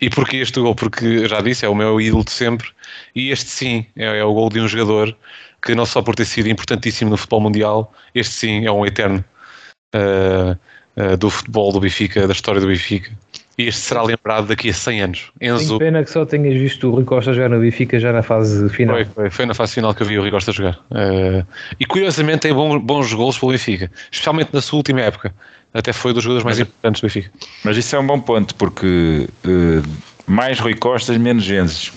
Speaker 1: E porquê este gol? Porque, já disse, é o meu ídolo de sempre. E este sim, é, é o gol de um jogador que não só por ter sido importantíssimo no futebol mundial, este sim é um eterno uh, uh, do futebol do Benfica, da história do Benfica. E este será lembrado daqui a 100 anos.
Speaker 3: Enzo... Tenho pena que só tenhas visto o Rui Costa jogar no Benfica já na fase final.
Speaker 1: Foi, foi, foi na fase final que eu vi o Rui Costa jogar. Uh, e curiosamente tem bons, bons golos pelo Benfica, especialmente na sua última época. Até foi dos jogadores mais mas, importantes do Benfica.
Speaker 2: Mas isso é um bom ponto, porque uh, mais Rui Costas, menos Genzes.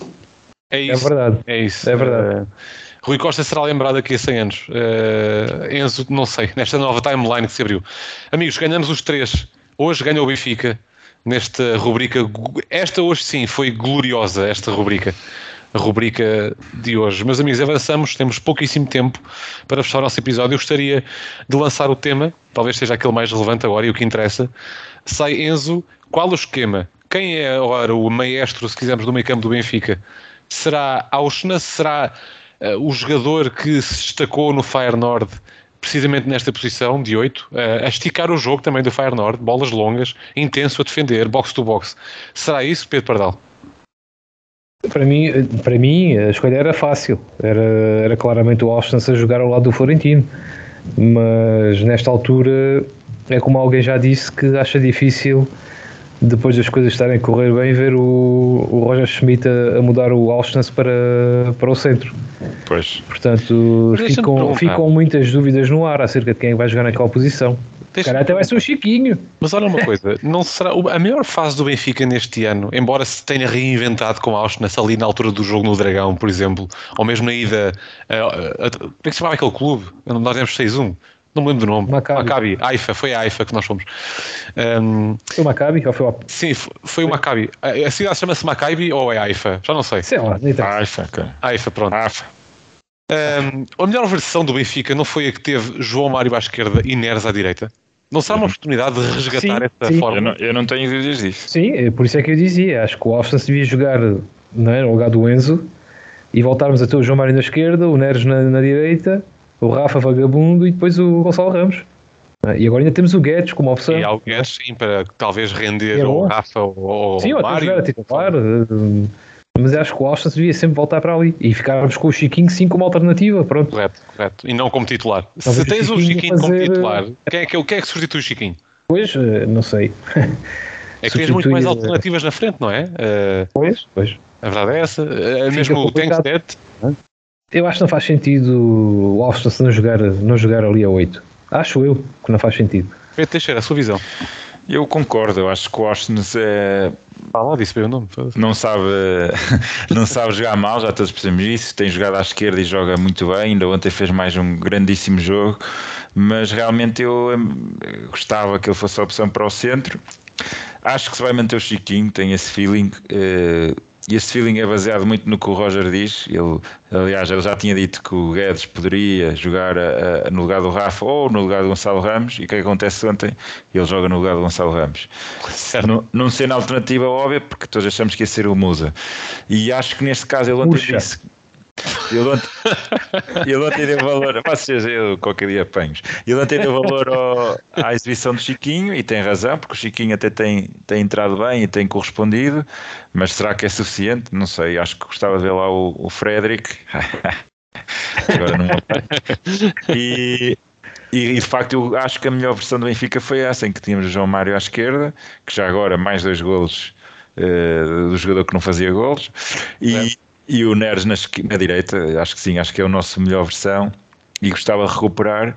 Speaker 1: É isso.
Speaker 3: É verdade.
Speaker 1: É isso.
Speaker 3: É verdade. Uh,
Speaker 1: Rui Costa será lembrado daqui a 100 anos. Uh, Enzo, não sei, nesta nova timeline que se abriu. Amigos, ganhamos os três. Hoje ganha o Benfica nesta rubrica. Esta hoje sim foi gloriosa, esta rubrica. A rubrica de hoje. Meus amigos, avançamos, temos pouquíssimo tempo para fechar o nosso episódio. Eu gostaria de lançar o tema, talvez seja aquele mais relevante agora e o que interessa. Sei, Enzo, qual o esquema? Quem é agora o maestro, se quisermos, do meio campo do Benfica? Será Auschna? Será uh, o jogador que se destacou no Feyenoord precisamente nesta posição de 8, a esticar o jogo também do Feyenoord, bolas longas, intenso a defender, box to box. Será isso, Pedro Pardal?
Speaker 3: Para mim, para mim a escolha era fácil, era, era claramente o Austin a jogar ao lado do Florentino, mas nesta altura é como alguém já disse que acha difícil depois das coisas estarem a correr bem, ver o, o Roger Schmidt a, a mudar o Alstens para, para o centro.
Speaker 2: Pois.
Speaker 3: Portanto, ficam, ficam muitas dúvidas no ar acerca de quem vai jogar naquela posição. Cara, até vai ser o Chiquinho.
Speaker 1: Mas olha uma coisa, não será a melhor fase do Benfica neste ano, embora se tenha reinventado com Auschwitz ali na altura do jogo no Dragão, por exemplo, ou mesmo na ida. como é que se chamava aquele clube? Nós demos 6-1 não me lembro do nome.
Speaker 3: Maccabi.
Speaker 1: Maccabi. Aifa, foi a Aifa que nós fomos. Um,
Speaker 3: foi o Maccabi ou foi o...
Speaker 1: Sim, foi o Maccabi. A cidade chama-se Maccabi ou é Aifa? Já não sei.
Speaker 3: Sei lá, nem
Speaker 2: Aifa, okay.
Speaker 1: Aifa, pronto. Aifa. Um, a melhor versão do Benfica não foi a que teve João Mário à esquerda e Neres à direita? Não será uma oportunidade de resgatar sim,
Speaker 3: essa
Speaker 1: sim. forma?
Speaker 2: Eu não, eu não tenho dúvidas disso.
Speaker 3: Sim, é por isso é que eu dizia. Acho que o Austin devia jogar não é, no lugar do Enzo e voltarmos a ter o João Mário na esquerda, o Neres na, na direita, o Rafa Vagabundo e depois o Gonçalo Ramos. Ah, e agora ainda temos o Guedes como opção.
Speaker 1: E há o Guedes, sim, para talvez render é o Rafa ou
Speaker 3: sim,
Speaker 1: o Mário.
Speaker 3: Sim, claro. Mas acho que o Austin devia sempre voltar para ali e ficarmos com o Chiquinho sim como alternativa. Pronto.
Speaker 1: Correto, correto. E não como titular. Se tens o Chiquinho, fazer... como titular, quem é, que, quem é que substitui o Chiquinho?
Speaker 3: Pois, eh, não sei.
Speaker 1: É que tens muito mais alternativas na frente, não é?
Speaker 3: Pois, pois.
Speaker 1: A verdade é essa. Mesmo o Tankstead.
Speaker 3: Eu acho que não faz sentido o Austin não jogar, não jogar ali a 8. Acho eu que não faz sentido.
Speaker 1: Pedro Teixeira, a sua visão.
Speaker 2: Eu concordo, eu acho que o Austin é.
Speaker 1: Fala, disse bem o nome.
Speaker 2: Não sabe, não sabe jogar mal, já todos percebemos isso. Tem jogado à esquerda e joga muito bem. Ainda ontem fez mais um grandíssimo jogo, mas realmente eu gostava que ele fosse a opção para o centro. Acho que se vai manter o Chiquinho, tem esse feeling. Uh, e esse feeling é baseado muito no que o Roger diz. Ele, aliás, ele já tinha dito que o Guedes poderia jogar a, a, no lugar do Rafa ou no lugar do Gonçalo Ramos. E o que é acontece ontem? Ele joga no lugar do Gonçalo Ramos. Não, não sendo a alternativa óbvia, porque todos achamos que ia ser o Musa. E acho que neste caso ele ontem Puxa. disse ontem, ele ontem deu valor, vocês, eu qualquer dia apanhos. Ele ontem deu valor ao, à exibição do Chiquinho e tem razão, porque o Chiquinho até tem, tem entrado bem e tem correspondido, mas será que é suficiente? Não sei, acho que gostava de ver lá o, o Frederick. Agora não e, e, de facto eu acho que a melhor versão do Benfica foi essa, em que tínhamos o João Mário à esquerda, que já agora mais dois golos uh, do jogador que não fazia golos, e, e o Neres na, na, direita, acho que sim, acho que é a nossa melhor versão e gostava de recuperar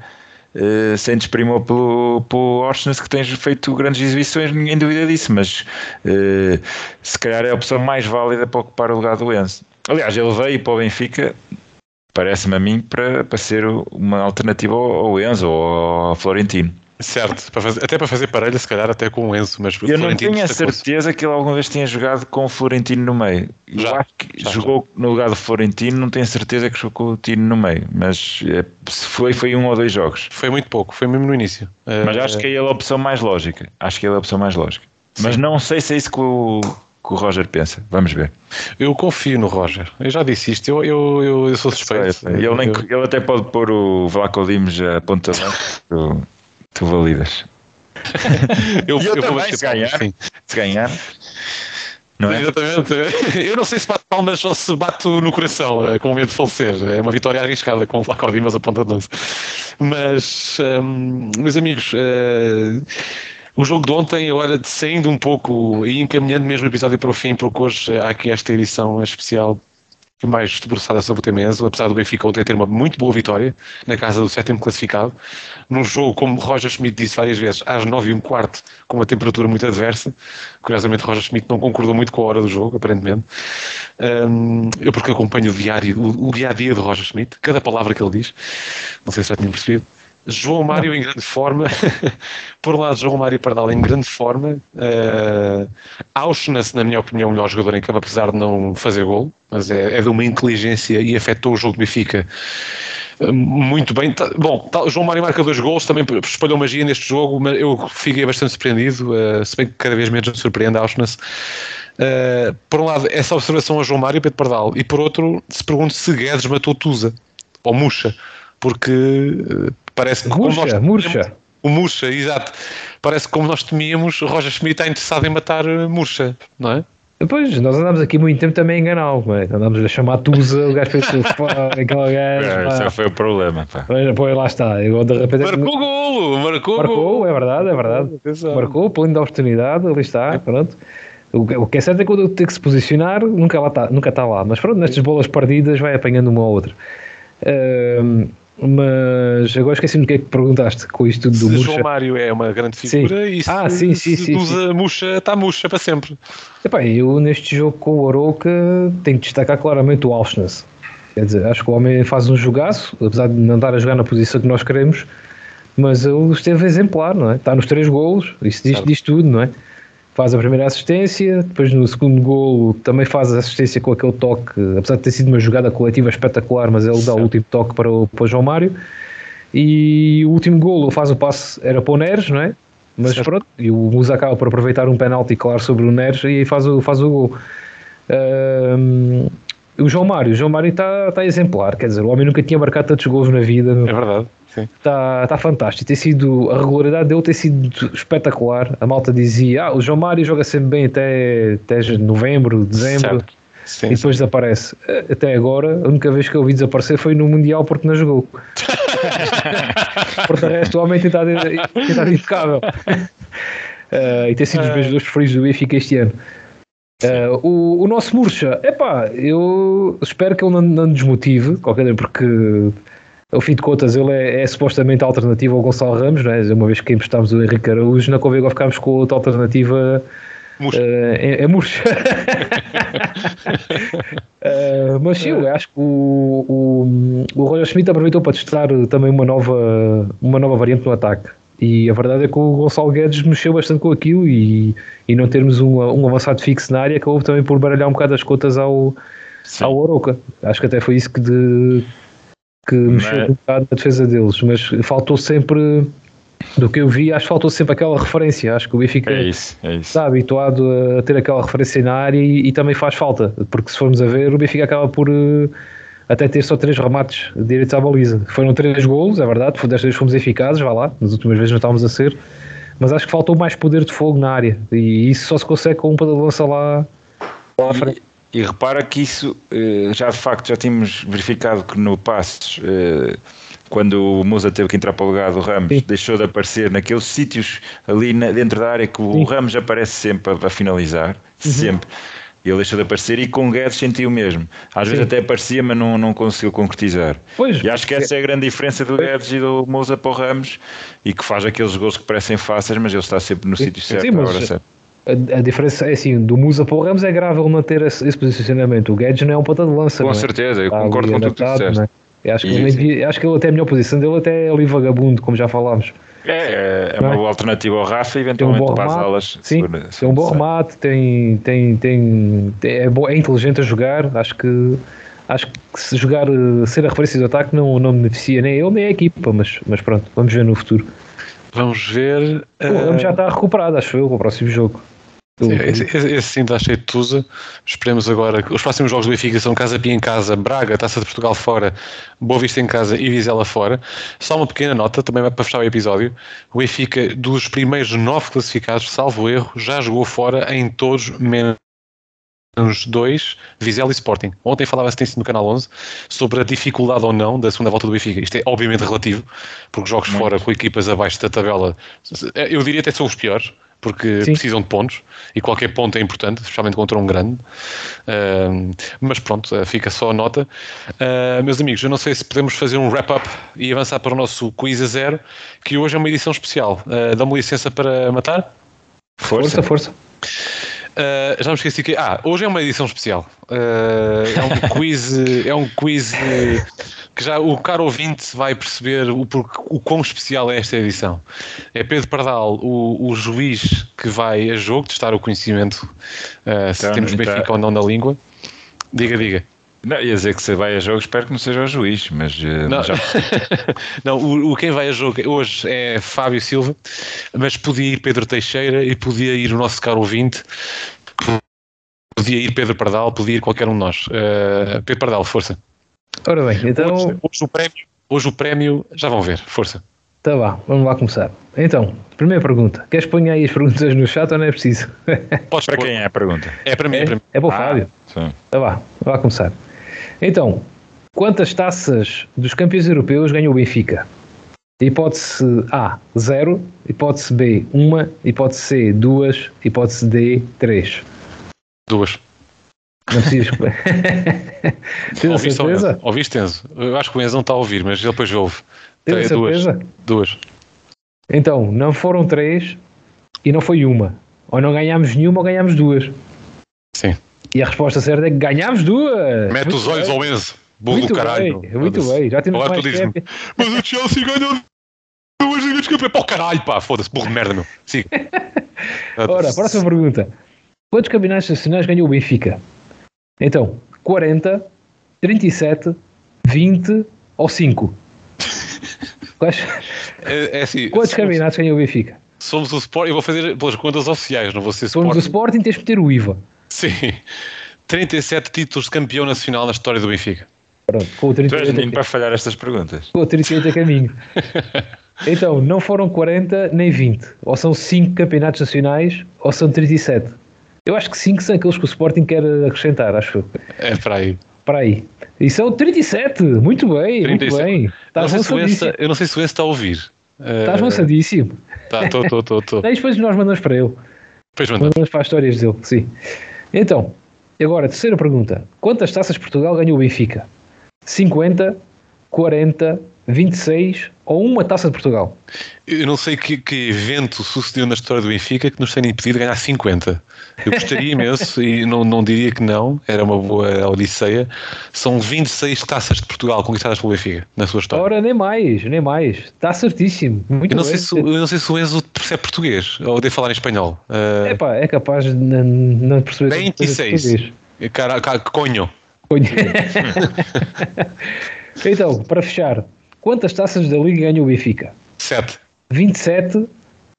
Speaker 2: uh, sem desprimor pelo, pelo Orsnes, que tem feito grandes exibições, ninguém duvida disso, mas uh, se calhar é a opção mais válida para ocupar o lugar do Enzo. Aliás, ele veio para o Benfica, parece-me a mim, para, para ser uma alternativa ao, ao Enzo ou ao Florentino.
Speaker 1: Certo, para fazer, até para fazer parelha, se calhar até com o Enzo, mas
Speaker 2: eu não tenho a certeza que ele alguma vez tenha jogado com o Florentino no meio. Já, eu acho que já, jogou já. no lugar do Florentino, não tenho certeza que jogou com o Tino no meio, mas é, se foi, foi um ou dois jogos.
Speaker 1: Foi muito pouco, foi mesmo no início.
Speaker 2: Mas uh, acho que é ele a opção mais lógica. Acho que ele é a opção mais lógica. Sim. Mas não sei se é isso que o, que o Roger pensa. Vamos ver.
Speaker 1: Eu confio no Roger. Eu já disse isto. Eu, eu, eu, eu sou suspeito.
Speaker 2: Sei, sei. Ele, nem, ele até pode pôr o Vlaco Dimos a ponta de tu, validas
Speaker 1: eu, eu, eu também,
Speaker 2: se ganhar, se ganhar. Não é?
Speaker 1: Exatamente. Eu não sei se bate palmas ou se bate no coração, eh, com medo de falecer. É uma vitória arriscada com o Flaco Dimas a ponta de lança. Mas, um, meus amigos, uh, o jogo de ontem, olha, saindo um pouco e encaminhando mesmo o episódio para o fim, porque hoje há aqui esta edição especial mais debruçada sobre o tema Enzo, apesar do Benfica ontem ter uma muito boa vitória na casa do sétimo classificado, num jogo, como Roger Schmidt disse várias vezes, às nove e um quarto, com uma temperatura muito adversa. Curiosamente, Roger Schmidt não concordou muito com a hora do jogo, aparentemente. Um, eu porque acompanho o diário, o, o dia a dia de Roger Schmidt, cada palavra que ele diz, não sei se já tinham percebido. João Mário em grande forma. Por um lado, João Mário Pardal em grande forma. Uh, Auschwitz, na minha opinião, o melhor jogador em campo, apesar de não fazer gol, mas é, é de uma inteligência e afetou o jogo do Benfica uh, muito bem. Bom, João Mário marca dois gols, também espalhou magia neste jogo, mas eu fiquei bastante surpreendido, uh, se bem que cada vez menos me surpreende Auschwitz. Uh, por um lado, essa observação a João Mário e Pedro Pardal, e por outro, se pergunto se Guedes matou Tusa ou Muxa, porque Parece que
Speaker 3: murcha, nós murcha.
Speaker 1: O Murcha, exato. Parece que como nós temíamos, Roger Schmidt está interessado em matar eh, Murcha, não é?
Speaker 3: Depois, nós andámos aqui muito tempo também a enganá-lo, é? andámos a chamar Tusa, o gajo fez aquele gajo.
Speaker 2: É, esse foi o problema. Pá.
Speaker 3: Pois, lá está. Eu, de repente,
Speaker 1: marcou o golo, marcou,
Speaker 3: marcou, é verdade, é verdade. Atenção. Marcou, pleno da oportunidade, ali está, pronto. O que é certo é que quando tem que se posicionar, nunca, lá está, nunca está lá. Mas pronto, nestas bolas perdidas vai apanhando uma ou outra. Uh, mas agora esqueci-me do que é que perguntaste com isto tudo do se
Speaker 1: Murcha. João Mário é uma grande figura
Speaker 3: sim.
Speaker 1: e se,
Speaker 3: ah, sim, sim,
Speaker 1: se
Speaker 3: sim,
Speaker 1: usa murcha, está murcha para sempre.
Speaker 3: Epá, eu neste jogo com o Aroca tenho que destacar claramente o Auschwitz. Quer dizer, acho que o homem faz um jogaço, apesar de não estar a jogar na posição que nós queremos, mas ele esteve exemplar, não é? Está nos três golos, isso diz, diz tudo, não é? Faz a primeira assistência, depois no segundo gol também faz a assistência com aquele toque, apesar de ter sido uma jogada coletiva espetacular, mas ele dá o último toque para o, para o João Mário. E o último gol faz o passe, era para o Neres, não é? Mas certo. pronto, e o Musa acaba por aproveitar um penalti claro sobre o Neres e faz o, faz o gol. Um, o João Mário, o João Mário está tá exemplar, quer dizer, o homem nunca tinha marcado tantos gols na vida.
Speaker 1: É verdade.
Speaker 3: Está tá fantástico. Tem sido, a regularidade dele tem sido espetacular. A malta dizia: ah, o João Mário joga sempre bem até, até novembro, dezembro. Sim, e depois sim. desaparece. Até agora, a única vez que eu vi desaparecer foi no Mundial porque não jogou. Por resto, o homem tem estado, tem estado impecável. Uh, e tem sido os meus dois preferidos do Benfica este ano. Uh, o, o nosso Murcha, epá, eu espero que ele não, não desmotive, qualquer porque ao fim de contas, ele é, é supostamente a alternativa ao Gonçalo Ramos, não é? Uma vez que emprestámos o Henrique Araújo, na Convega ficámos com outra alternativa. Murcha. Uh, é, é murcha. uh, mas sim, eu acho que o, o, o Roger Schmidt aproveitou para testar também uma nova, uma nova variante no ataque. E a verdade é que o Gonçalo Guedes mexeu bastante com aquilo e, e não termos um, um avançado fixo na área acabou também por baralhar um bocado as contas ao, ao Oroca. Acho que até foi isso que, de, que mexeu mas... um bocado na defesa deles, mas faltou sempre do que eu vi, acho que faltou sempre aquela referência. Acho que o Benfica
Speaker 2: é isso, é isso.
Speaker 3: está habituado a ter aquela referência na área e, e, também faz falta, porque se formos a ver, o Benfica acaba por uh, até ter só três remates direitos à baliza. Foram três golos, é verdade, desta vez fomos eficazes, vá lá, nas últimas vezes não estávamos a ser, mas acho que faltou mais poder de fogo na área e isso só se consegue com um para lança lá, lá à frente.
Speaker 2: E repara que isso, eh, já de facto, já tínhamos verificado que no Passos, eh, quando o Musa teve que entrar para o lugar do Ramos, Sim. deixou de aparecer naqueles sítios ali dentro da área que o Sim. Ramos aparece sempre a, finalizar, uhum. sempre. ele deixou de aparecer e com o Guedes sentiu mesmo. Às Sim. vezes até aparecia, mas não, não conseguiu concretizar. Pois, e acho que essa é a grande diferença do Guedes e do Mousa para o Ramos e que faz aqueles gols que parecem fáceis, mas ele está sempre no sítio certo, Sim, hora certa.
Speaker 3: A, a, diferença é assim, do Musa para o Ramos é grave ele manter esse, esse posicionamento. O Guedes não é um ponta de lança.
Speaker 2: Com
Speaker 3: é?
Speaker 2: certeza, eu concordo com tudo que disseste. É?
Speaker 3: Eu acho, que ele, acho que ele até a melhor posição dele até é ali vagabundo, como já falámos.
Speaker 2: É, é, é uma boa alternativa ao Rafa, eventualmente um para as alas.
Speaker 3: Sim, tem um bom remate, tem, tem, tem, é, bom, é inteligente a jogar. Acho que acho que se jogar, ser a referência do ataque não, não beneficia nem ele nem a equipa, mas, mas pronto, vamos ver no futuro.
Speaker 1: Vamos ver.
Speaker 3: O Ramos uh... já está recuperado, acho eu, para o próximo jogo.
Speaker 1: Esse, esse sim está cheio de Tusa. Esperemos agora. Os próximos jogos do Benfica são Casa Pia em casa, Braga, Taça de Portugal fora, Boa Vista em casa e Vizela fora. Só uma pequena nota, também para fechar o episódio. O Benfica, dos primeiros nove classificados, salvo erro, já jogou fora em todos menos dois, Vizela e Sporting. Ontem falava-se no Canal 11 sobre a dificuldade ou não da segunda volta do Benfica. Isto é obviamente relativo, porque jogos Muito. fora com equipas abaixo da tabela, eu diria até são os piores porque Sim. precisam de pontos e qualquer ponto é importante, especialmente contra um grande. Uh, mas pronto, uh, fica só a nota. Uh, meus amigos, eu não sei se podemos fazer um wrap-up e avançar para o nosso quiz a zero, que hoje é uma edição especial. Uh, Dá-me licença para matar?
Speaker 3: Força, força.
Speaker 1: Uh, já me esqueci que. Ah, hoje é uma edição especial. Uh, é um quiz. é um quiz que já o caro ouvinte vai perceber o, o quão especial é esta edição. É Pedro Pardal, o, o juiz que vai a jogo testar o conhecimento uh, se então, temos então, Benfica ou não na língua. Diga, diga.
Speaker 2: Não, ia dizer que você vai a jogo, espero que não seja o juiz, mas, uh,
Speaker 1: não,
Speaker 2: já...
Speaker 1: não o, o, quem vai a jogo hoje é Fábio Silva, mas podia ir Pedro Teixeira e podia ir o nosso caro ouvinte, podia ir Pedro Pardal, podia ir qualquer um de nós. Uh, Pedro Pardal, força.
Speaker 3: Ora bem, então.
Speaker 1: Hoje, hoje, o prémio, hoje o prémio, já vão ver, força.
Speaker 3: Tá bom, vamos lá começar. Então, primeira pergunta. Queres pôr aí as perguntas no chat ou não é preciso?
Speaker 2: Podes para quem é a pergunta?
Speaker 1: É para mim. É,
Speaker 3: é
Speaker 1: para, mim.
Speaker 3: É para o ah, Fábio. Sim. Tá bom, vamos lá começar. Então, quantas taças dos campeões europeus ganhou o Benfica? Hipótese A, 0. Hipótese B, 1. Hipótese C, 2. Hipótese D, 3.
Speaker 1: Duas.
Speaker 3: Não precisas. Tens a certeza?
Speaker 1: Ouviste, Enzo? Eu acho que o Enzo não está a ouvir, mas ele depois ouve.
Speaker 3: Tens certeza?
Speaker 1: Duas. duas.
Speaker 3: Então, não foram três e não foi uma. Ou não ganhámos nenhuma ou ganhámos duas.
Speaker 1: Sim.
Speaker 3: E a resposta certa é que ganhámos duas.
Speaker 1: Mete muito os olhos bem. ao Enzo. Burro do caralho.
Speaker 3: Bem, muito bem. Já temos mais
Speaker 1: tu Mas o Chelsea ganhou duas ligas de campeão. Pá, caralho, pá. Foda-se, burro de merda, meu. Siga.
Speaker 3: Ora, próxima pergunta. Quantos campeonatos nacionais ganhou o Benfica? Então, 40, 37, 20 ou 5? Quais? É, é assim, Quantos campeonatos ganhou o Benfica?
Speaker 1: Somos o Sporting, eu vou fazer pelas contas oficiais, não vou ser
Speaker 3: Somos o Sporting, tens de meter o IVA.
Speaker 1: Sim. 37 títulos de campeão nacional na história do Benfica.
Speaker 3: Pronto, com o
Speaker 2: 38 tu és para falhar estas perguntas.
Speaker 3: Com o 38 a caminho. então, não foram 40 nem 20. Ou são 5 campeonatos nacionais ou são 37. Eu acho que 5 são aqueles que o Sporting quer acrescentar, acho.
Speaker 1: É para aí.
Speaker 3: Para aí. E são 37, muito bem, 37. muito bem.
Speaker 1: Estás não sei eu não sei se o Enzo está a ouvir.
Speaker 3: Estás uh... lançadíssimo.
Speaker 1: Tá, estou, estou, estou, estou.
Speaker 3: Depois nós mandamos para ele.
Speaker 1: Depois mandamos. mandamos
Speaker 3: para as histórias dele, sim. Então, agora, terceira pergunta. Quantas taças Portugal ganhou o Benfica? 50, 40, 26 ou uma taça de Portugal?
Speaker 1: Eu não sei que, que, evento sucedeu na história do Benfica que nos tenha impedido de ganhar 50. Eu gostaria imenso e não, não diria que não, era uma boa odisseia. São 26 taças de Portugal conquistadas pelo Benfica na sua história.
Speaker 3: Ora, nem mais, nem mais. Está certíssimo. Muito
Speaker 1: eu, não sei se, eu não sei se o Enzo percebe português ou de falar em espanhol.
Speaker 3: Uh... Epá, é capaz de não, não perceber.
Speaker 1: 26. Cara, cara, conho.
Speaker 3: Conho. então, para fechar, Quantas taças da Liga ganha o Benfica?
Speaker 1: 7.
Speaker 3: 27,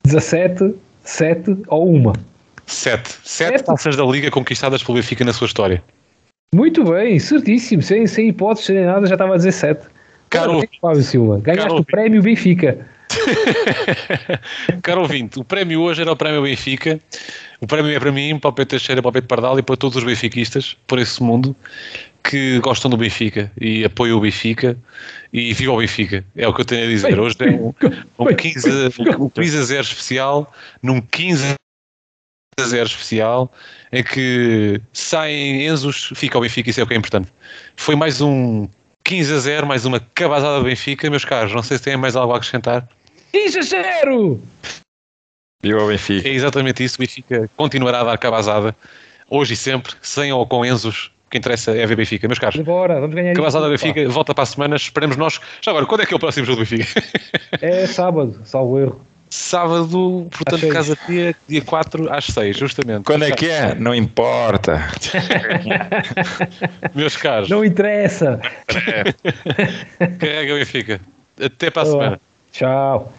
Speaker 3: 17, 7 ou uma?
Speaker 1: 7. 7 taças da Liga conquistadas pelo Benfica na sua história.
Speaker 3: Muito bem, certíssimo. Sem, sem hipóteses, sem nada, já estava a dizer 7.
Speaker 1: Caro
Speaker 3: Fábio Silva, ganhaste o prémio Benfica.
Speaker 1: Caro ouvinte, o prémio hoje era o prémio Benfica. O prémio é para mim, para o Pedro Teixeira, para o Pedro Pardal e para todos os benfiquistas por esse mundo que gostam do Benfica e apoiam o Benfica e viva o Benfica. É o que eu tenho a dizer. Hoje é um, um, 15, um 15 a 0 especial, num 15 a 0 especial em que saem Enzos, fica o Benfica, isso é o que é importante. Foi mais um 15 a 0, mais uma cabazada do Benfica, meus caros. Não sei se têm mais algo a acrescentar.
Speaker 3: 15 a 0!
Speaker 2: Viva o Benfica.
Speaker 1: É exatamente isso. O Benfica continuará a dar cabazada hoje e sempre, sem ou com Enzos. O que interessa é ver Benfica, meus caros.
Speaker 3: Bora, vamos ganhar
Speaker 1: Cabazada Benfica, pá. volta para a semana. Esperemos nós. Já agora, quando é que é o próximo jogo do Benfica?
Speaker 3: É sábado, salvo erro.
Speaker 1: Sábado, portanto, Casa Tia, dia 4 às 6, justamente.
Speaker 2: Quando é que é? Não importa.
Speaker 1: Meus caros.
Speaker 3: Não interessa.
Speaker 1: É. Carrega o Benfica. Até para a semana.
Speaker 3: Tchau.